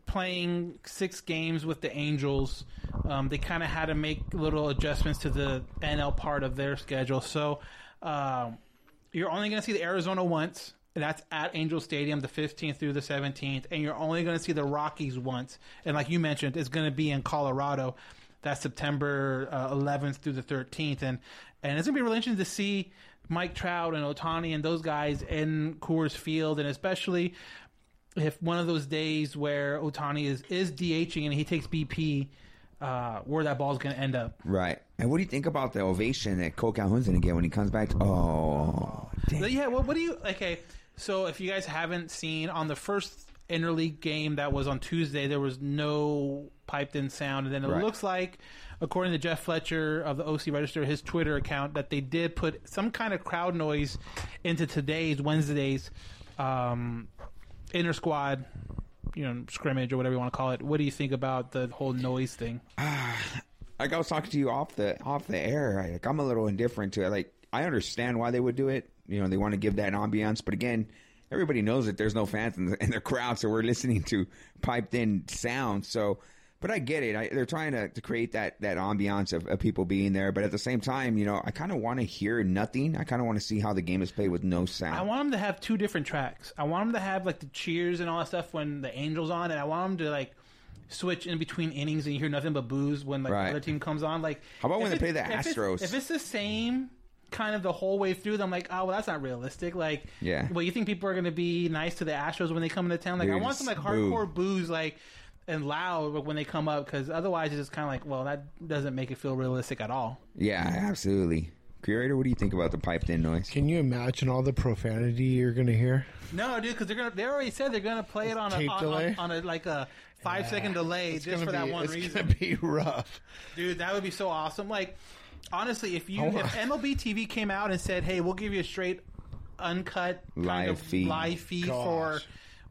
playing six games with the Angels, um, they kind of had to make little adjustments to the NL part of their schedule. So um, you're only going to see the Arizona once. That's at Angel Stadium, the 15th through the 17th, and you're only going to see the Rockies once. And like you mentioned, it's going to be in Colorado. That's September uh, 11th through the 13th, and and it's going to be really interesting to see Mike Trout and Ohtani and those guys in Coors Field, and especially if one of those days where Ohtani is is DHing and he takes BP, uh, where that ball's going to end up. Right. And what do you think about the ovation that Cole Calhoun's going to get when he comes back? Oh, But yeah, well, what do you okay? So if you guys haven't seen on the first interleague game that was on Tuesday, there was no piped in sound, and then it Right. looks like, according to Jeff Fletcher of the OC Register, his Twitter account, that they did put some kind of crowd noise into today's Wednesday's um, inter squad, you know, scrimmage or whatever you want to call it. What do you think about the whole noise thing? *sighs* like I was talking to you off the off the air. Like I'm a little indifferent to it. Like I understand why they would do it. You know, they want to give that ambiance, but again, everybody knows that there's no fans in the, in the crowd, so we're listening to piped in sound. So, but I get it. I, they're trying to, to create that that ambiance of, of people being there, but at the same time, you know, I kind of want to hear nothing. I kind of want to see how the game is played with no sound. I want them to have two different tracks. I want them to have like the cheers and all that stuff when the Angels on, and I want them to like switch in between innings and you hear nothing but booze when like Right. the other team comes on. Like, How about when they play the if it's- Astros? If it's the same kind of the whole way through, then I'm like, oh well, that's not realistic. Like, Yeah. well, you think people are going to be nice to the Astros when they come into town? Like, I want some like boo. hardcore booze, like. And loud when they come up, because otherwise it's just kind of like, well, that doesn't make it feel realistic at all. yeah, absolutely. Curator, what do you think about the piped in noise? Can you imagine all the profanity you're going to hear? No, dude, because they're gonna. They already said they're gonna play it on a Tape on, delay? on, on a like a five second delay It's just gonna for that be- one it's reason, gonna be rough. dude. That would be so awesome. Like, honestly, if you Oh, if MLB TV came out and said, "Hey, we'll give you a straight, uncut kind Live of feed. live feed for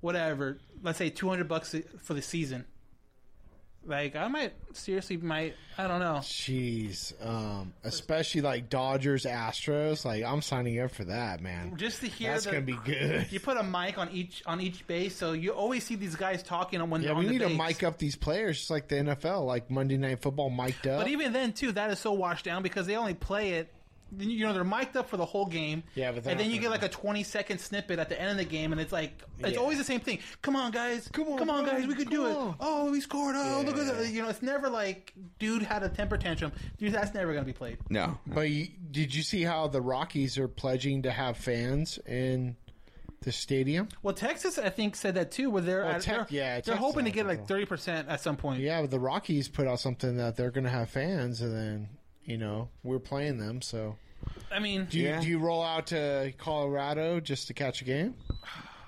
whatever, let's say two hundred bucks for the season," like I might seriously might I don't know. Jeez, um, especially like Dodgers, Astros. Like I'm signing up for that, man. Just to hear That's the- gonna be good. You put a mic on each on each base, so you always see these guys talking on when Yeah, we need to mic up these players just like the NFL, like Monday Night Football mic'd up. But even then, too, that is so washed down because they only play it. You know, they're mic'd up for the whole game. Yeah, but and then you get like a twenty second snippet at the end of the game, and it's like it's Yeah. always the same thing. Come on, guys! Come on, come on, guys! guys, We could come do it! on. Oh, we scored! Oh, look at Yeah. that! You know, it's never like, dude had a temper tantrum. Dude, that's never gonna be played. No, But you, did you see how the Rockies are pledging to have fans in the stadium? Well, Texas, I think, said that too. Where they're Well, at, Tex- they're, yeah, they're Texas hoping to get like thirty percent at some point. Yeah, but the Rockies put out something that they're going to have fans, and then you know we're playing them. So I mean, do you, Yeah. do you roll out to Colorado just to catch a game?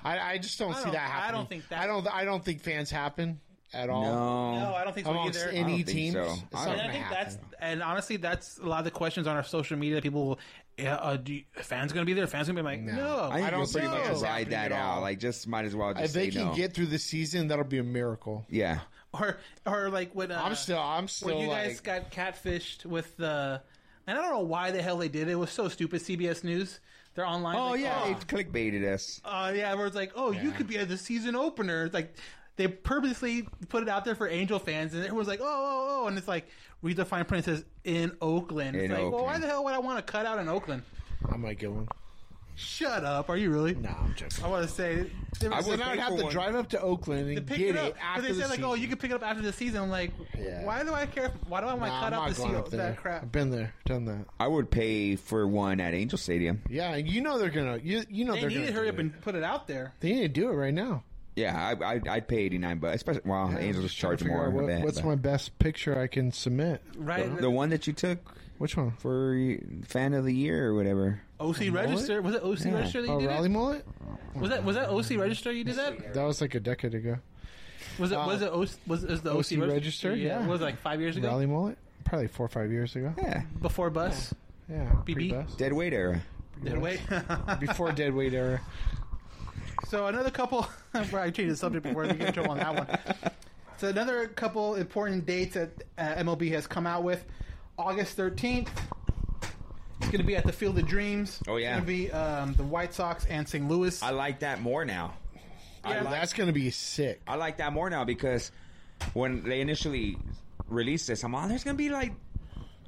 I, I just don't I see don't- that I don't think that- I don't. I don't think fans happen at all. no, no, I don't think so Amongst either. any I don't think teams, so. I don't- And I gonna think happen. that's and honestly, that's a lot of the questions on our social media. People, will, yeah, uh, do you, fans going to be there? Fans going to be like, No. no. I think I don't you'll pretty see much ride that out. Like, just might as well just if they can no. get through the season, that'll be a miracle. yeah, or or like when uh, I'm still. I'm still. when you like, guys got catfished with the, and I don't know why the hell they did it. It was so stupid. CBS News, they're online. Oh like, yeah, oh, it clickbaited us. uh, yeah, where it's like, oh, you could be at the season opener. It's like they purposely put it out there for Angel fans, and everyone's like, oh, oh, oh, and it's like read the fine print says in Oakland. It's In like, well, why the hell would I want to cut out in Oakland? I might get one. Shut up! Are you really? No, I'm joking. I want to say. There was- I would Then I'd have to one. drive up to Oakland They and picked get it up, it but after they the said like, "Oh, you can pick it up after the season." I'm like, Yeah. why do I care? Why do I want to Nah, cut I'm out not the going seal, up there. that crap? I've been there, done that. I would pay for one at Angel Stadium. Yeah, you know they're gonna. You, you know They they're need gonna to hurry do up it. and put it out there. They need to do it right now. Yeah, I, I, I'd pay eighty nine bucks. Especially, well, Yeah, Angels just trying to charge figure more. out I what- bet, what's but- my best picture I can submit? Right? the one that you took Which one? for fan of the year or whatever? OC register was it OC Yeah. register that you Oh, did Raleigh it? Mullet? Was that was that OC register you did that? That was like a decade ago. Was it was Uh, it OC, was, was the OC, OC register? Yeah, Yeah. was it like five years ago Raleigh Mullet? Probably four or five years ago. Yeah, before bus. Yeah, BB? dead weight era. Dead weight *laughs* Before dead weight era. So another couple. *laughs* I changed the subject before we get in trouble on that one. So another couple important dates that uh, MLB has come out with. August thirteenth. It's going to be at the Field of Dreams. Oh, yeah. It's going to be um, the White Sox and St. Louis. I like that more now. Yeah. like, That's gonna be sick. I like that more now because when they initially released this, I'm on. There's gonna be like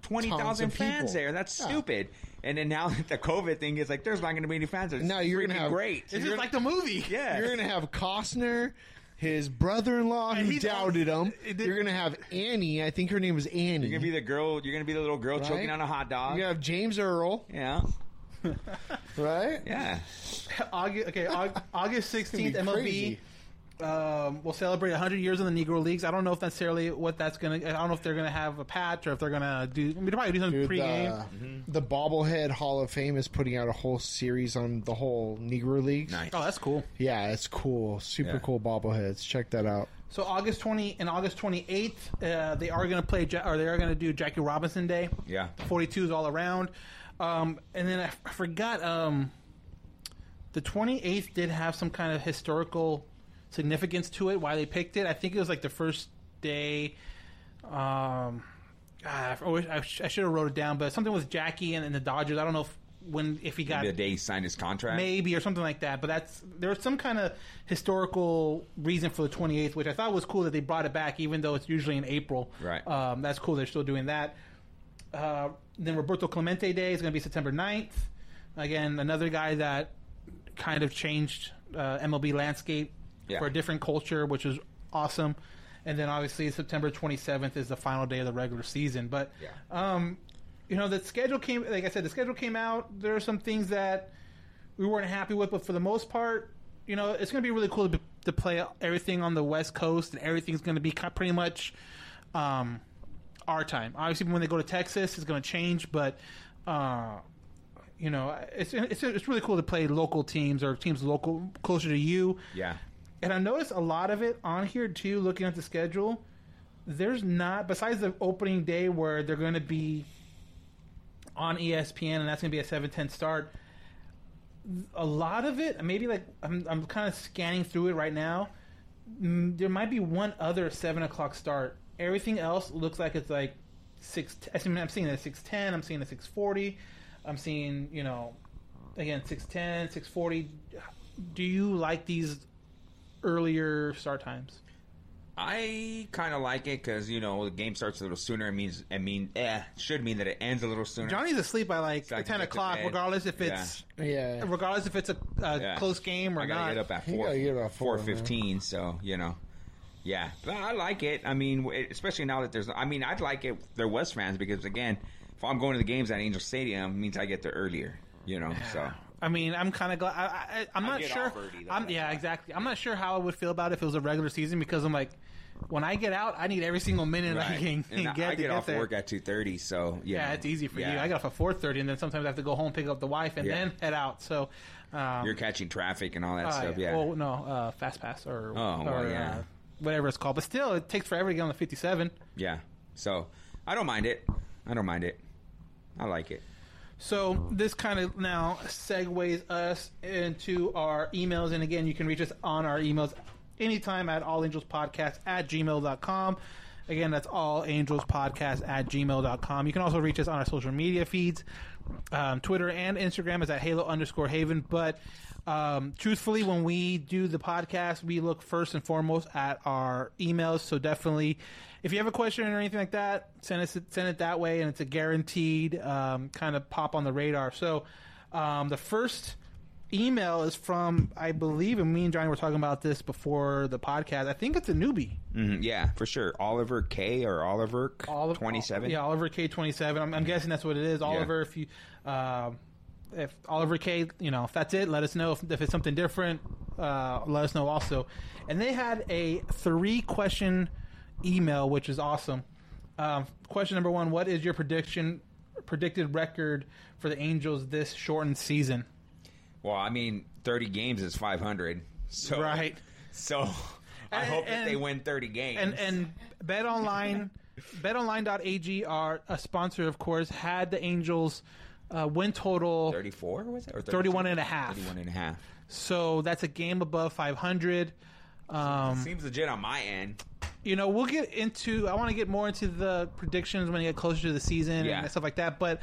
twenty Tons thousand of fans people. there. That's Yeah. stupid. And then now that *laughs* the COVID thing is like, there's not gonna be any fans. It's Now you're gonna have- great. it's just like the movie. *laughs* yeah, You're gonna have Costner, his brother-in-law And who doubted him. You're gonna have Annie. I think her name was Annie. You're gonna be the girl. You're gonna be the little girl right? choking on a hot dog. You're gonna have James Earl, Yeah, *laughs* right? yeah. August, okay, August sixteenth, MLB crazy. Um, will celebrate 100 years in the Negro Leagues. I don't know if necessarily what that's gonna. I don't know if they're gonna have a patch or if they're gonna do. I mean, probably do something Dude, pregame. the, the Bobblehead Hall of Fame is putting out a whole series on the whole Negro Leagues. Nice. Oh, that's cool. Yeah, it's cool. Super Yeah. cool bobbleheads. Check that out. So August 20 and August 28th, uh, they are gonna play Ja- or they are gonna do Jackie Robinson Day. Yeah. 42s all around. Um, and then I, f- I forgot. Um, the 28th did have some kind of historical significance to it. Why they picked it? I think it was like the first day. Um, God, I, wish, I, sh- I should have wrote it down, but something with Jackie and, and the Dodgers. I don't know if when if he got Maybe the day he signed his contract. maybe or something like that. But that's there was some kind of historical reason for the 28th, which I thought was cool that they brought it back, even though it's usually in April. Right. Um, that's cool. They're still doing that. Uh, then Roberto Clemente Day is going to be September 9th. Again, another guy that kind of changed uh, MLB landscape Yeah. for a different culture, which is awesome. And then obviously September 27th is the final day of the regular season. But Yeah. um, you know, the schedule came. Like I said, the schedule came out. There are some things that we weren't happy with, but for the most part, you know, it's going to be really cool to, to play everything on the West Coast, and everything's going to be pretty much um, our time. Obviously, when they go to Texas, it's going to change, but. Uh, you know, it's, it's it's really cool to play local teams or teams local closer to you. Yeah. And I noticed a lot of it on here too. Looking at the schedule, there's not besides the opening day where they're going to be on ESPN and that's going to be a seven ten start. A lot of it, maybe like I'm I'm kind of scanning through it right now. Mm, There might be one other seven o'clock start. Everything else looks like it's like six. Mean, I'm seeing a six ten. I'm seeing a six forty. I'm seeing you know, again six ten, six forty. Do you like these earlier start times? I kind of like it because you know the game starts a little sooner. It means I mean, eh, should mean that it ends a little sooner. Johnny's asleep by like So ten o'clock, regardless if it's Yeah. regardless if it's a, a Yeah. close game or I gotta not. get up at You four. gotta get up four, four fifteen. So you know, yeah, but I like it. I mean, especially now that there's. I mean, I'd like it. if There was fans because again, if I'm going to the games at Angel Stadium, it means I get there earlier. You know, so I mean, I'm kind of glad. I, I, I'm not sure. I'm, yeah, exactly. I'm not sure how I would feel about it if it was a regular season because I'm like, when I get out, I need every single minute I Right. can, get I get get off there. work at two thirty. So yeah, know, it's easy for you. I get off at 4:30, and then sometimes I have to go home, pick up the wife, and Yeah. then head out. So, um, You're catching traffic and all that uh, stuff. Yeah. Well, no, uh, fast pass or, Oh, well, or yeah. uh, whatever it's called. But still, it takes forever to get on the 57. Yeah. So I don't mind it. I don't mind it. I like it. So this kind of now segues us into our emails. And again, you can reach us on our emails anytime at allangelspodcast at gmail.com. Again, that's allangelspodcast at gmail.com. You can also reach us on our social media feeds. Um, Twitter and Instagram is at halo underscore haven. But um, truthfully, when we do the podcast, we look first and foremost at our emails. So definitely, if you have a question or anything like that, send us send it that way, and it's a guaranteed um, kind of pop on the radar. So um, the first email is from I believe, and me and Johnny were talking about this before the podcast. I think it's a newbie. Mhm, yeah, for sure. Oliver K or Oliver twenty seven. Yeah, Oliver K twenty seven. I'm, I'm guessing that's what it is. Oliver, if you, uh, if Oliver K, you know, if that's it, let us know. If, if it's something different, uh, let us know also. And they had a three question email, which is awesome. Um, question number one: What is your prediction? Predicted record for the Angels this shortened season? Well, I mean, thirty games is five hundred. So Right. So I And- hope that and- they win thirty games. And and Bet Online, *laughs* BetOnline.ag are a sponsor, of course. Had the Angels uh, win total thirty four was it? Or 31 and a half. 31 and a half. So that's a game above 500. Um, Seems legit on my end. You know, we'll get into. I want to get more into the predictions when you get closer to the season Yeah. and stuff like that. But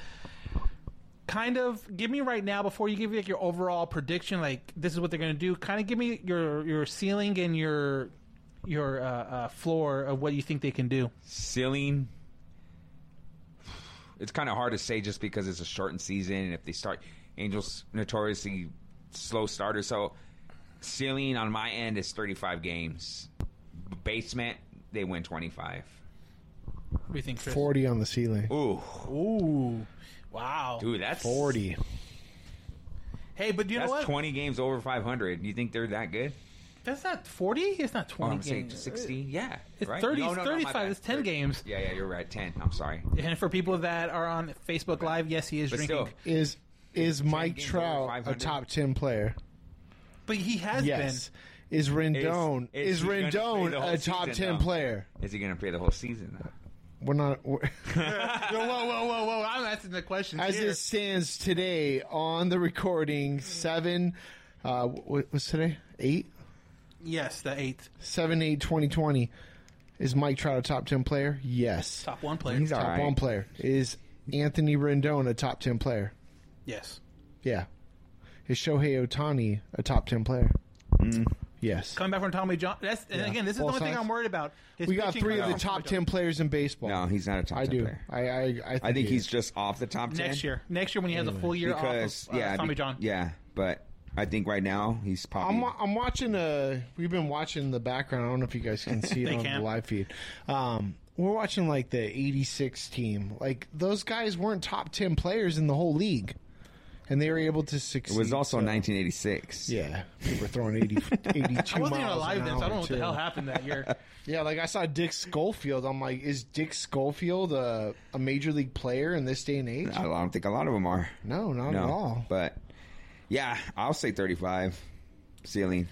kind of give me right now before you give me like your overall prediction. Like this is what they're going to do. Kind of give me your your ceiling and your your uh, uh, floor of what you think they can do. Ceiling. It's kind of hard to say just because it's a shortened season, and if they start, Angels notoriously slow starters. So ceiling on my end is thirty five games. Basement, they win twenty five. What do you think, Chris? 40 on the ceiling. Ooh, Ooh, wow. dude, that's 40. Hey, but you know That's what? twenty games over five hundred. You think they're that good? That's not 40. It's not Oh, 20 I'm saying games. 60. Uh, yeah, It's right? 30, No, no, no, my 35. bad. It's 10 30. games. Yeah, yeah, you're right. 10. I'm sorry. And for people that are on Facebook Live, yes, he is But drinking. still, Is is Mike games Trout a top ten player? But he has Yes. Is Rendon Is- is, is he gonna play Rendon a top ten though? player? is he going to play the whole season? though? *laughs* We're not. We're, *laughs* whoa, whoa, whoa, whoa, whoa! I'm asking the question. as here. it stands today on the recording, seven. Uh, what was today? Eight, yes, the eighth seven, eight, twenty twenty. Is Mike Trout a top ten player? Yes. top one player. He's Top all right. one player. Is Anthony Rendon a top ten player? yes. Yeah. Is Shohei Ohtani a top ten player? Yes. Coming back from Tommy John. That's and Yeah. again, this is Both the only thing sides. I'm worried about. His We got pitching three of coming the from top Tommy ten players in baseball. No, he's not a top I 10 do. player. I I I think, I think he he's is. just off the top 10. next year. Next year when he has a full year Because, off of, uh, yeah, Tommy be- John. Yeah, but I think right now he's probably. I'm, wa- I'm watching uh we've been watching the background. I don't know if you guys can see *laughs* it They on can. the live feed. Um, we're watching like the 86 team. Like those guys weren't top 10 players in the whole league, and they were able to succeed. it was also so- 1986. Yeah, people were throwing 80, *laughs* 82 I wasn't even miles alive then, so I don't know hour, what the hell happened that year. *laughs* Yeah, like I saw Dick Schofield. I'm like, is Dick Schofield a, a major league player in this day and age? I don't think a lot of them are. No, not no, at all. But yeah, I'll say 35 ceiling.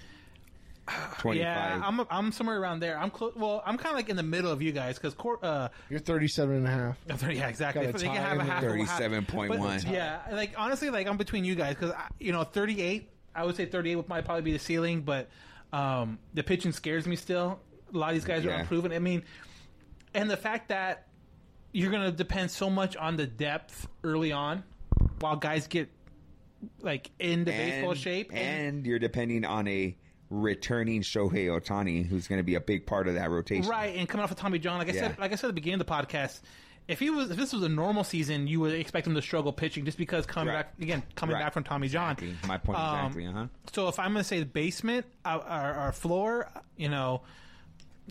*sighs* 25. Yeah, I'm I'm somewhere around there. I'm close. Well, I'm kind of like in the middle of you guys because uh, You're 37 and a half. *laughs* yeah, exactly. Got a They can tie have a in half. there. 37.1. but, Yeah, like honestly, like I'm between you guys because you know 38. I would say 38 would might probably be the ceiling, but um, the pitching scares me still. A lot of these guys are Yeah. unproven. I mean, and the fact that you're going to depend so much on the depth early on, while guys get like into baseball shape. and you're depending on a returning Shohei Ohtani, who's going to be a big part of that rotation. Right, and coming off of Tommy John, like I Yeah. said, like I said at the beginning of the podcast, if he was, if this was a normal season, you would expect him to struggle pitching just because coming Right. back again, coming Right. back from Tommy John. Exactly. My point Um, exactly. Uh huh. So if I'm going to say the basement, our, our, our floor, you know,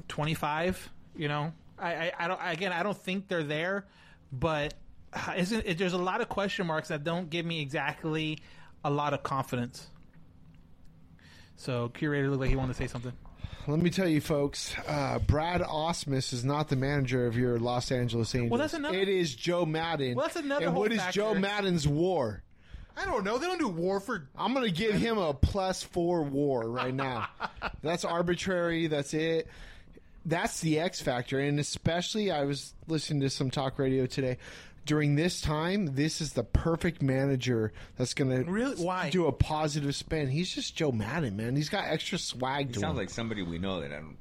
25, you know, I, I, I don't, again, I don't think they're there, but uh, isn't it, there's a lot of question marks that don't give me exactly a lot of confidence. So curator looked like he wanted to say something. Let me tell you, folks. Uh, Brad Ausmus is not the manager of your Los Angeles Angels. Well, that's another- It is Joe Maddon. Well, that's another And what is factor. Joe Maddon's WAR? I don't know. They don't do war for. I'm going to give him a plus four WAR right now. *laughs* that's arbitrary. That's it. That's the X factor, and especially I was listening to some talk radio today. During this time, this is the perfect manager that's going to Really? Why? do a positive spin. He's just Joe Maddon, man. He's got extra swag He to sounds him. like somebody we know that I don't.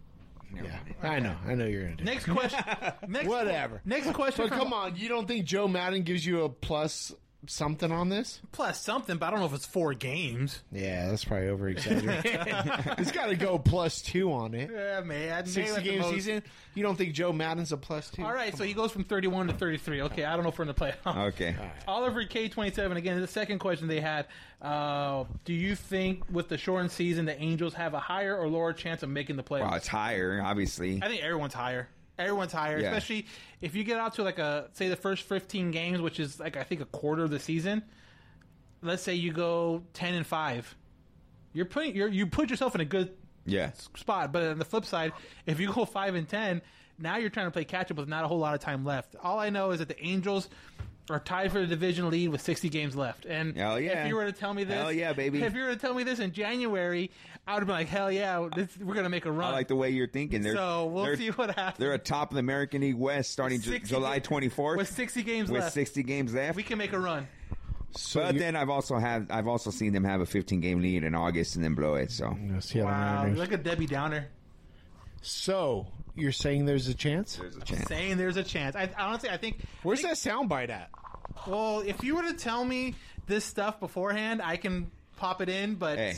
Never yeah, mind. I know. I know you're going to do. Next question. *laughs* Next, Whatever. Next question. But from- come on, you don't think Joe Maddon gives you a plus something on this? Plus something, but I don't know if it's four games. Yeah, that's probably over exaggerated. He's *laughs* got to go plus two on it. Yeah, man. maybe Sixty at game most. season. You don't think Joe Maddon's a plus two? All right, so he goes from 31 to 33. Okay, I don't know if we're in the playoffs. Okay. Oliver K27 again. The second question they had: uh, Do you think with the shortened season, the Angels have a higher or lower chance of making the playoffs? Well, it's higher, obviously. I think everyone's higher. Everyone's higher, Yeah. especially if you get out to like a say the first 15 games, which is like I think a quarter of the season. Let's say you go 10 and five, you're putting you're, you put yourself in a good Yeah. spot. But on the flip side, if you go five and ten, now you're trying to play catch up with not a whole lot of time left. All I know is that the Angels are tied for the division lead with 60 games left. And Hell yeah. if you were to tell me this, Hell yeah, baby. If you were to tell me this in January, I would have been like, hell yeah, this, we're gonna make a run. I like the way you're thinking. They're, so we'll see what happens. They're atop of the American League West starting Ju- 60 July 24th with 60 games left. with left. 60 games left. we can make a run. So but then I've also had I've also seen them have a 15 game lead in August and then blow it. So Wow, Mariners. look at Debbie Downer So you're saying there's a chance? there's a chance. saying there's a chance. I honestly, I think. Where's that soundbite at? Well, if you were to tell me this stuff beforehand, I can pop it in. But Hey,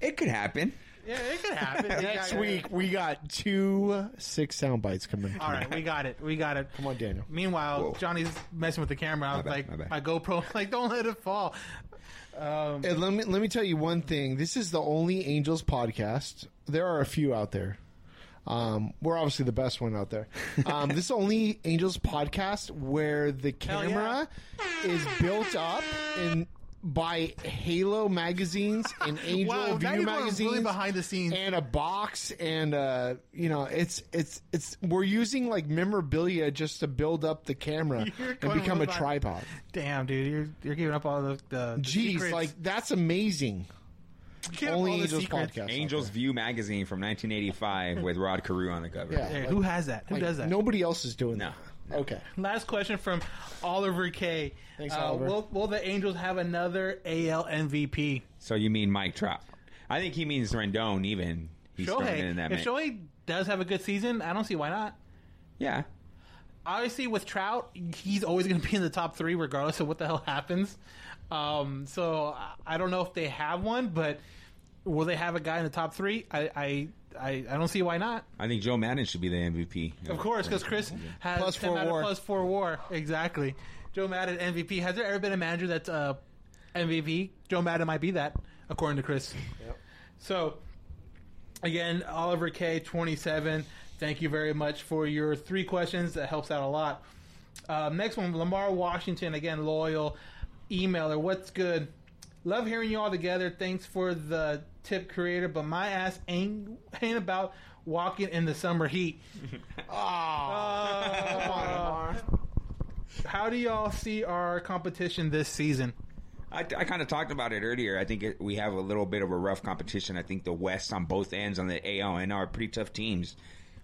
it could happen. yeah, it could happen. *laughs* Next Yeah, week we got two six sound bites coming. All right, we got it. We got it. Come on, Daniel. Meanwhile, Whoa. Johnny's messing with the camera. I was like, my my GoPro, *laughs* like, don't let it fall. Um, And let me let me tell you one thing. This is the only Angels podcast. There are a few out there. Um, we're obviously the best one out there. Um, this is the only Angels podcast where the camera is built up and buy Halo magazines and *laughs* Angel Wow, now View magazines really behind the scenes. and a box and uh you know it's it's it's we're using like memorabilia just to build up the camera *laughs* You're and going become a tripod. Damn, dude, you're you're giving up all the, the, the Jeez, secrets. like that's amazing. You're giving up Only all the Angels secrets. podcast. Angels View magazine from 1985 with Rod Carew on the cover. Yeah. Hey, like- who has that? Who Like, does that? Nobody else is doing No. that. Okay. Last question from Oliver K. Thanks, Uh, Oliver. Will, will the Angels have another AL MVP? So you mean Mike Trout? I think he means Rendon. Even he's throwing Shohei. in that If mix. Shohei does have a good season, I don't see why not. Yeah, Obviously, with Trout, he's always going to be in the top three, regardless of what the hell happens. Um, so I- I don't know if they have one, but will they have a guy in the top three? I I, I, I don't see why not. I think Joe Maddon should be the MVP. Of course, because Chris has four war. plus four war. Exactly. Joe Maddon MVP. Has there ever been a manager that's uh, MVP? Joe Maddon might be that, according to Chris. So, again, Oliver K, twenty seven. Thank you very much for your three questions. That helps out a lot. Uh, next one, Lamar Washington. Again, loyal emailer. What's good? Love hearing you all together. Thanks for the tip, Curator. But my ass ain't ain't about walking in the summer heat. *laughs* Uh, how do y'all see our competition this season? I, I kind of talked about it earlier. I think it, we have a little bit of a rough competition. I think the West on both ends on the AL and are pretty tough teams.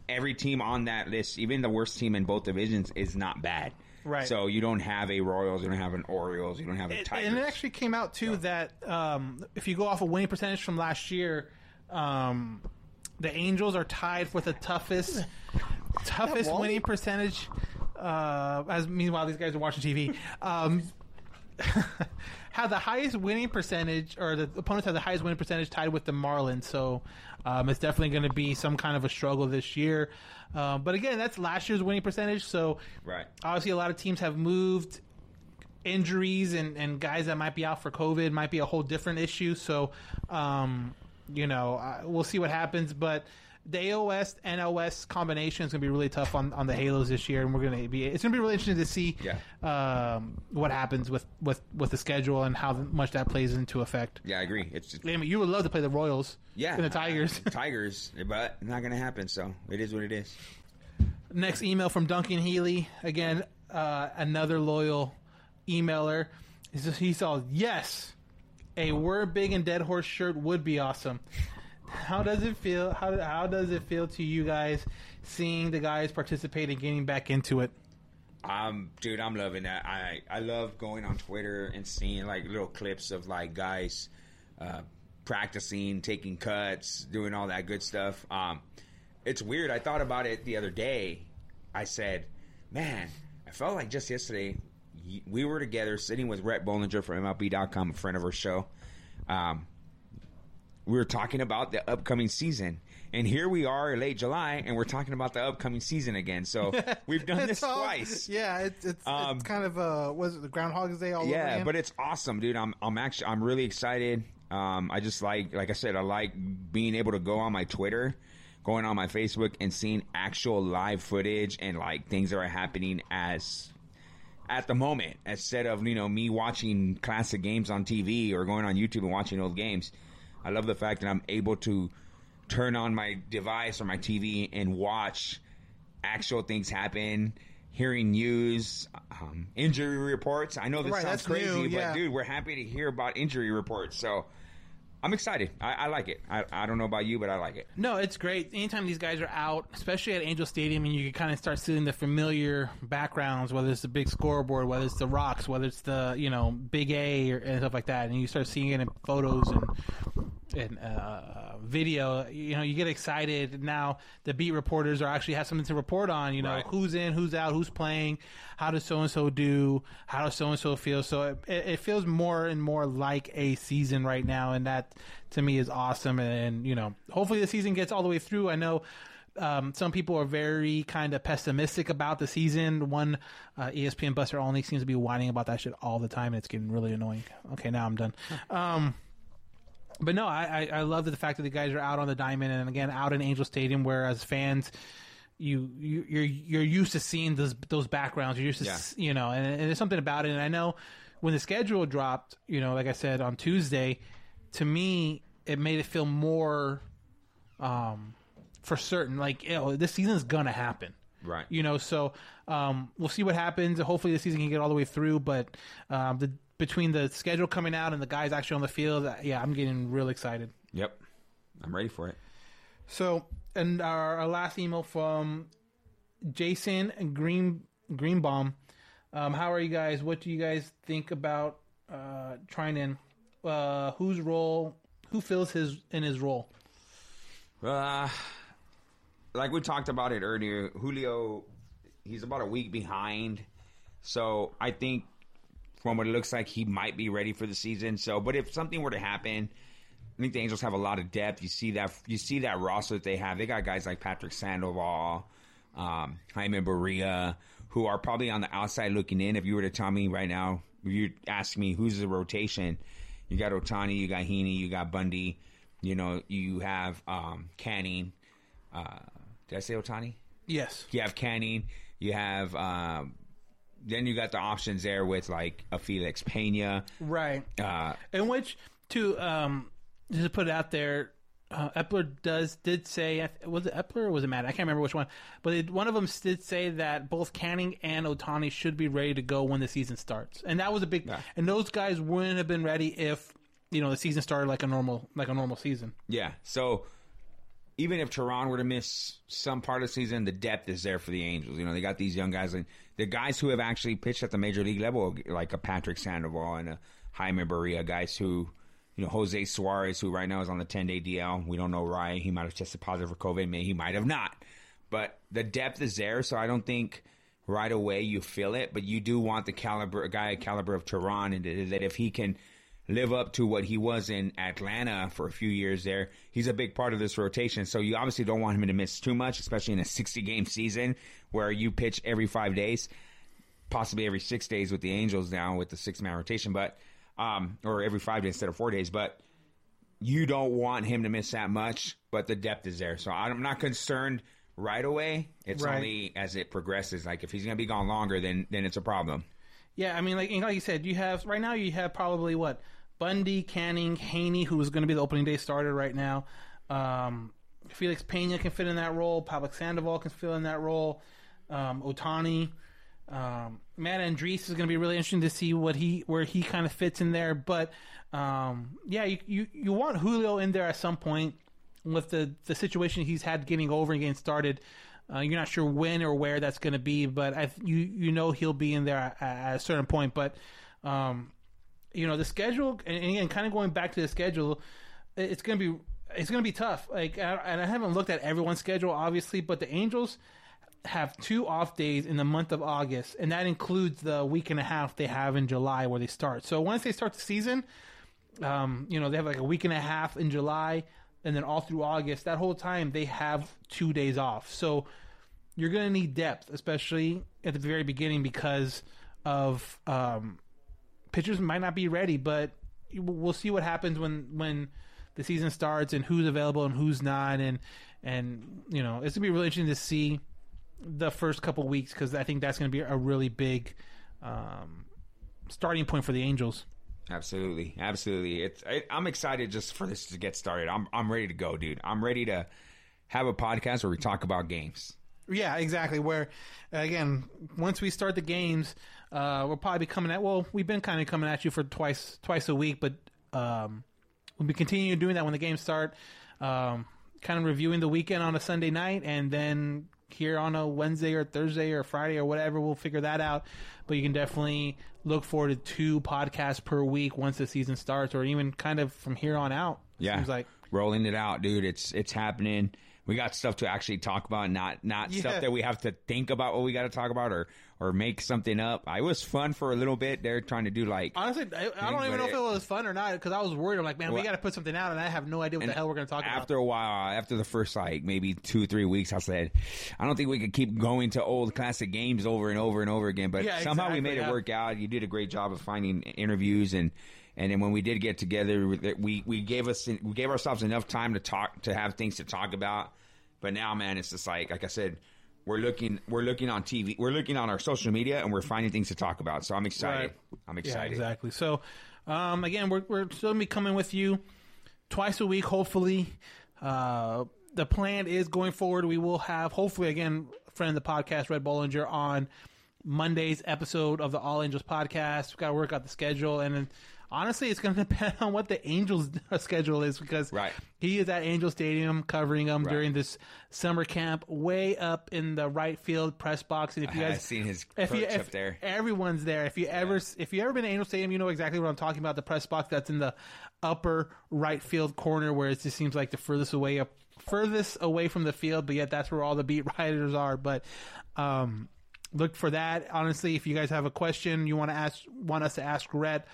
Every team on that list, even the worst team in both divisions, is not bad. Right. So you don't have a Royals, you don't have an Orioles, you don't have a It- Tigers. and it actually came out too that um, if you go off a winning percentage from last year, um, the Angels are tied for the toughest *laughs* toughest winning percentage. Uh, as meanwhile, these guys are watching TV. Um, *laughs* have the highest winning percentage, or the opponents have the highest winning percentage, tied with the Marlins. So um, it's definitely going to be some kind of a struggle this year. Uh, but again, that's last year's winning percentage. So Right. obviously, a lot of teams have moved injuries and, and guys that might be out for COVID might be a whole different issue. So, um, you know, uh, we'll see what happens. But the AOS West combination is going to be really tough on, on the Halos this year, and we're going to be. It's going to be really interesting to see Yeah. um, what happens with, with, with the schedule and how much that plays into effect. yeah, I agree. It's just, I mean, you would love to play the Royals, yeah, and the Tigers. *laughs* Tigers, but not going to happen. So it is what it is. Next email from Duncan Healy. Again, uh, another loyal emailer. He saw, yes, a We're Big and Dead Horse shirt would be awesome. How does it feel? How, how does it feel to you guys seeing the guys participate and getting back into it? Um, dude, I'm loving that. I I love going on Twitter and seeing like little clips of like guys uh, practicing, taking cuts, doing all that good stuff. Um, it's weird. I thought about it the other day. I said, "Man, I felt like just yesterday we were together sitting with Rhett Bollinger from MLB.com, a friend of our show. Um, we were talking about the upcoming season." And here we are, late July, and we're talking about the upcoming season again. So *laughs* we've done this all- twice. Yeah, it's it's, Um, it's kind of uh, was it the Groundhog's Day all over yeah, but it's awesome, dude. I'm I'm actually I'm really excited. Um, I just like like I said, I like being able to go on my Twitter, going on my Facebook, and seeing actual live footage and like things that are happening as at the moment instead of you know me watching classic games on TV or going on YouTube and watching old games. I love the fact that I'm able to turn on my device or my TV and watch actual things happen. Hearing news, um, injury reports. I know this Right, sounds crazy, new, but dude, we're happy to hear about injury reports. So I'm excited. I, I like it. I, I don't know about you, but I like it. No, it's great. Anytime these guys are out, especially at Angel Stadium, and you can kind of start seeing the familiar backgrounds, whether it's the big scoreboard, whether it's the rocks, whether it's the you know big A or, and stuff like that, and you start seeing it in photos and and uh, video. You know, you get excited. Now the beat reporters are actually have something to report on. You know, Right. who's in, who's out, who's playing, how does so and so do, how does so and so feel. So it, it feels more and more like a season right now, and that to me is awesome. And, you know, hopefully the season gets all the way through. I know. Um, some people are very kind of pessimistic about the season. One uh, ESPN Buster Olney seems to be whining about that shit all the time, and it's getting really annoying. Okay, now I'm done. Um, but no, I, I, I love the fact that the guys are out on the diamond and again out in Angel Stadium, where as fans, you, you you're you're used to seeing those those backgrounds. You're used to Yeah. you know, and, and there's something about it. And I know when the schedule dropped, you know, like I said on Tuesday, to me it made it feel more um, for certain. Like, you know, this season is gonna happen. Right. You know, so um, we'll see what happens. Hopefully, the season can get all the way through. But um, the between the schedule coming out and the guys actually on the field, uh, yeah, I'm getting real excited. Yep. I'm ready for it. So, and our, our last email from Jason Green Greenbaum. Um, how are you guys? What do you guys think about uh, Teheran? Uh, whose role? Who fills his in his role? Uh, like we talked about it earlier, Julio, he's about a week behind. So I think from what it looks like, he might be ready for the season. So, but if something were to happen, I think the Angels have a lot of depth. You see that you see that roster that they have. They got guys like Patrick Sandoval, um, Jaime Barria, who are probably on the outside looking in. If you were to tell me right now, if you ask me who's the rotation, you got Ohtani, you got Heaney, you got Bundy. You know, you have um, Canning. Uh, did I say Ohtani? Yes. You have Canning. You have um, then you got the options there with like a Felix Pena. Right. Uh, In which to um just to put it out there, uh, Eppler does did say was it Eppler or was it Matt? I can't remember which one, but it, one of them did say that both Canning and Ohtani should be ready to go when the season starts, and that was a big. Yeah. And those guys wouldn't have been ready if you know the season started like a normal like a normal season. Yeah. So even if Teheran were to miss some part of the season, the depth is there for the Angels. You know, they got these young guys and the guys who have actually pitched at the major league level, like a Patrick Sandoval and a Jaime Barria, guys who, you know, Jose Suarez, who right now is on the 10 day DL. We don't know why. He might have tested positive for COVID. Maybe he might have not. But the depth is there. So I don't think right away you feel it, but you do want the caliber, a guy caliber of Teheran and that if he can live up to what he was in Atlanta for a few years there. He's a big part of this rotation. So you obviously don't want him to miss too much, especially in a *laughs* 60 game season where you pitch every five days, possibly every six days with the Angels now with the six man rotation, but, um, or every five days instead of four days, but you don't want him to miss that much, but the depth is there. So I'm not concerned right away. It's Right. only as it progresses. Like if he's going to be gone longer, then, then it's a problem. Yeah, I mean, like like you said, you have right now you have probably what Bundy, Canning, Heaney, who is going to be the opening day starter right now. Um, Felix Pena can fit in that role. Pablo Sandoval can fill in that role. Um, Ohtani, um, Matt Andriese is going to be really interesting to see what he where he kind of fits in there. But um, yeah, you, you you want Julio in there at some point with the the situation he's had getting over and getting started. Uh, you're not sure when or where that's going to be, but I, you you know he'll be in there at, at a certain point. But um, you know the schedule, and, again, kind of going back to the schedule, it's going to be it's going to be tough. Like, and I haven't looked at everyone's schedule, obviously, but the Angels have two off days in the month of August, and that includes the week and a half they have in July where they start. So once they start the season, um, you know, they have like a week and a half in July, and then all through August. That whole time they have two days off. So you're going to need depth, especially at the very beginning, because of um, pitchers might not be ready. But we'll see what happens when when the season starts and who's available and who's not, and and you know it's gonna be really interesting to see the first couple weeks because I think that's gonna be a really big um, starting point for the Angels. Absolutely, absolutely. It's I, I'm excited just for this to get started. I'm I'm ready to go, dude. I'm ready to have a podcast where we talk about games. Yeah, exactly. Where again, once we start the games, uh, we'll probably be coming at. Well, we've been kind of coming at you for twice twice a week, but um, we'll be continuing doing that when the games start. Um, kind of reviewing the weekend on a Sunday night, and then here on a Wednesday or Thursday or Friday or whatever, we'll figure that out. But you can definitely look forward to two podcasts per week once the season starts, or even kind of from here on out. Yeah, seems like rolling it out, dude. It's it's happening. We got stuff to actually talk about, not not Yeah. stuff that we have to think about what we got to talk about or or make something up. I was fun for a little bit. They're trying to do like Honestly, I, I don't even know if it was fun or not because I was worried. I'm like, man, we got to put something out, and I have no idea what the hell we're going to talk about. after a while, after the first like maybe two three weeks, I said, I don't think we could keep going to old classic games over and over and over again. But Yeah, somehow we made yeah. it work out. You did a great job of finding interviews and. And then when we did get together, we we gave us we gave ourselves enough time to talk to have things to talk about. But now, man, it's just like like I said, we're looking we're looking on TV, we're looking on our social media, and we're finding things to talk about. So I'm excited. Right. I'm Yeah, excited. exactly. So, um, again, we're we're still gonna be coming with you twice a week, hopefully. Uh, the plan is going forward. We will have hopefully again, friend of the podcast, Rhett Bollinger, on Monday's episode of the All Angels podcast. We've got to work out the schedule, and then, honestly, it's going *laughs* to depend on what the Angels *laughs* schedule is because Right. he is at Angel Stadium covering them Right. during this summer camp, way up in the right field press box. And if you I've guys seen his if you, if up there. everyone's there. If you ever if you ever been to Angel Stadium, you know exactly what I'm talking about. The press box that's in the upper right field corner, where it just seems like the furthest away up, furthest away from the field, but yet that's where all the beat *laughs* writers are. But um, look for that. Honestly, if you guys have a question you want to ask, want us to ask Rhett.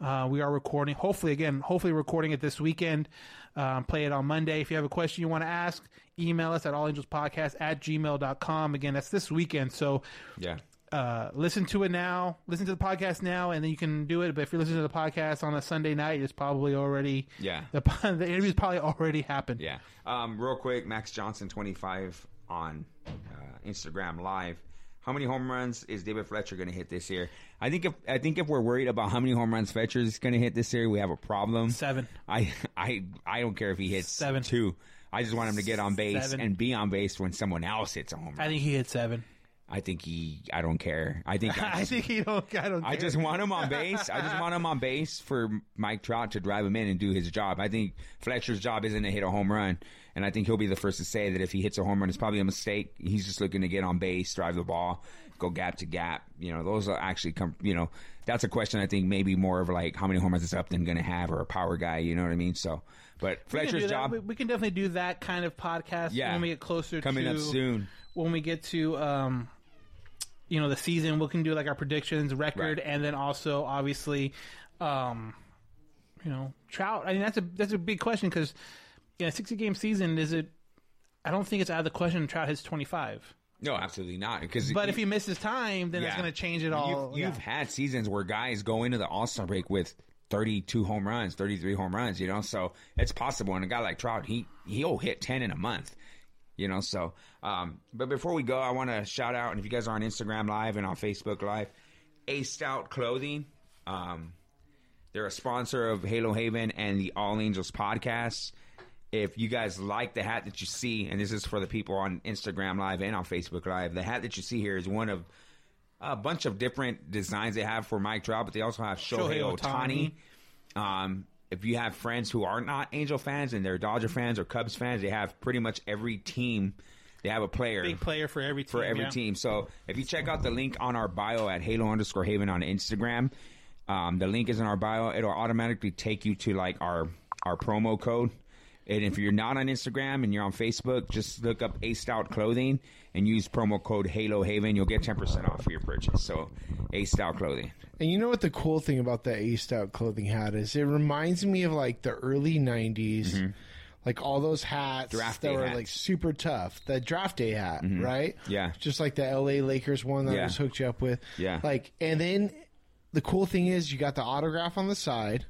Uh, we are recording. Hopefully, again, hopefully recording it this weekend. Um, play it on Monday. If you have a question you want to ask, email us at allangelspodcast at gmail.com. Again, that's this weekend. So Yeah. uh, listen to it now. Listen to the podcast now, and then you can do it. But if you're listening to the podcast on a Sunday night, it's probably already Yeah. The, *laughs* the interview's probably already happened. Yeah. Um, real quick, Max Johnson, 25 on uh, Instagram Live. How many home runs is David Fletcher going to hit this year? I think if I think if we're worried about how many home runs Fletcher is going to hit this year, we have a problem. Seven. I I I don't care if he hits Seven. two. I just want him to get on base Seven. and be on base when someone else hits a home run. I think he hit seven. I think he. I don't care. I think. *laughs* I, I think he don't. I don't. I just want him on *laughs* base. I just want him on base for Mike Trout to drive him in and do his job. I think Fletcher's job isn't to hit a home run, and I think he'll be the first to say that if he hits a home run, it's probably a mistake. He's just looking to get on base, drive the ball, go gap to gap. You know, those are actually come. You know, that's a question I think maybe more of like how many home runs is Upton going to have or a power guy. You know what I mean? So, but Fletcher's job. We, we can definitely do that kind of podcast Yeah. when we get closer Coming to up soon. When we get to um, you know, the season, we can do like our predictions, record, Right. and then also obviously, um, you know, Trout. I mean, that's a that's a big question because yeah, sixty game season is it? I don't think it's out of the question. Trout hits twenty five. No, absolutely not. Because But if he misses time, then it's going to change it all. You've, you've had seasons where guys go into the All Star break with 32 home runs, 33 home runs, you know, so it's possible. And a guy like Trout, he he'll hit 10 in a month, you know. So, um, but before we go, I want to shout out, and if you guys are on Instagram Live and on Facebook Live, A Stout Clothing, um, they're a sponsor of Halo Haven and the All Angels podcast. If you guys like the hat that you see, and this is for the people on Instagram Live and on Facebook Live, the hat that you see here is one of a bunch of different designs they have for Mike Trout, but they also have Shohei, Shohei Ohtani. Um, if you have friends who are not Angel fans and they're Dodger fans or Cubs fans, they have pretty much every team. They have a player big player for every team. for every yeah. team. So if you check out the link on our bio at Halo underscore Haven on Instagram, um, the link is in our bio. It'll automatically take you to like our our promo code. And if you're not on Instagram and you're on Facebook, just look up A Stout Clothing and use promo code Halo Haven. You'll get 10% off for your purchase. So A Stout Clothing. And you know what the cool thing about that Aced Out clothing hat is? It reminds me of like the early '90s, like all those hats Mm-hmm. Draft that were hats. Mm-hmm. like super tough. The draft day hat, right? Yeah. just like the LA Lakers one that I Yeah. just hooked you up with. Yeah. like and then the cool thing is you got the autograph on the side.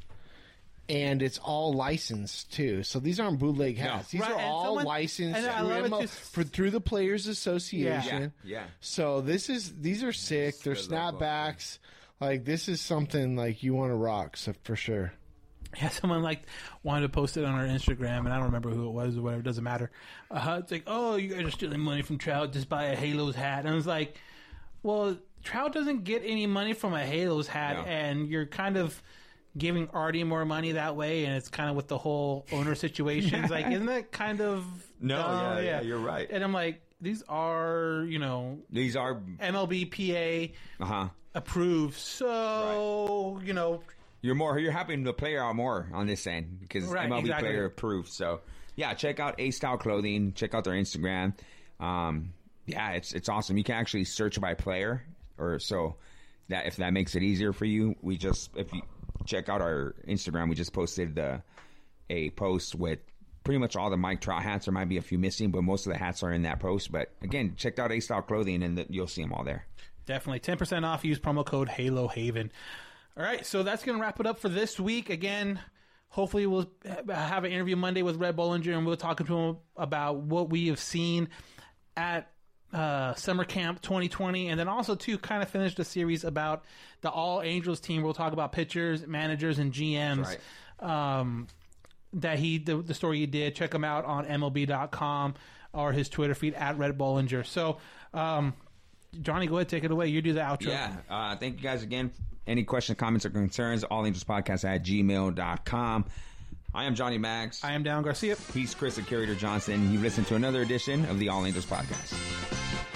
And it's all licensed too, so these aren't bootleg hats. These Right, are and all someone- licensed and through, love ML just- for, through the Players Association. Yeah, yeah. So this is these are sick. They're Good logo. Snapbacks. Like this is something like you want to rock so for sure. Yeah, *laughs* someone like wanted to post it on our Instagram, and I don't remember who it was or whatever. It doesn't matter. Uh, it's like, oh, you guys are stealing money from Trout. Just buy a Halos hat. And I was like, well, Trout doesn't get any money from a Halos hat, No. and you're kind of giving Arte more money that way, and it's kind of with the whole owner situation. It's like, *laughs* isn't that kind of No, dumb? yeah, yeah, you're right. And I'm like, these are you know These are, MLB PA uh huh. Approved, so you know You're more. You're helping the player out more on this end because Right, MLB exactly. player approved. So yeah, check out A Style Clothing. Check out their Instagram. Um, yeah, it's it's awesome. You can actually search by player, or so that if that makes it easier for you, we just if you check out our Instagram, we just posted the a post with pretty much all the Mike Trout hats. There might be a few missing, but most of the hats are in that post. But again, check out A Style Clothing, and the, you'll see them all there. Definitely. 10% off. Use promo code Halo Haven. All right. So that's going to wrap it up for this week. Again, hopefully we'll have an interview Monday with Rhett Bollinger and we'll talk to him about what we have seen at uh, summer camp 2020, and then also to kind of finish the series about the All Angels team. We'll talk about pitchers, managers, and GMs. Um, that he the, the story he did. Check him out on MLB.com or his Twitter feed at Rhett Bollinger. So, um, Johnny, go ahead, take it away. You do the outro. Yeah. Uh, thank you guys again. Any questions, comments, or concerns, all angels podcast at gmail.com. I am Johnny Max. I am Down Garcia. He's Chris the Curator Johnson. You've listened to another edition of the All Angels Podcast.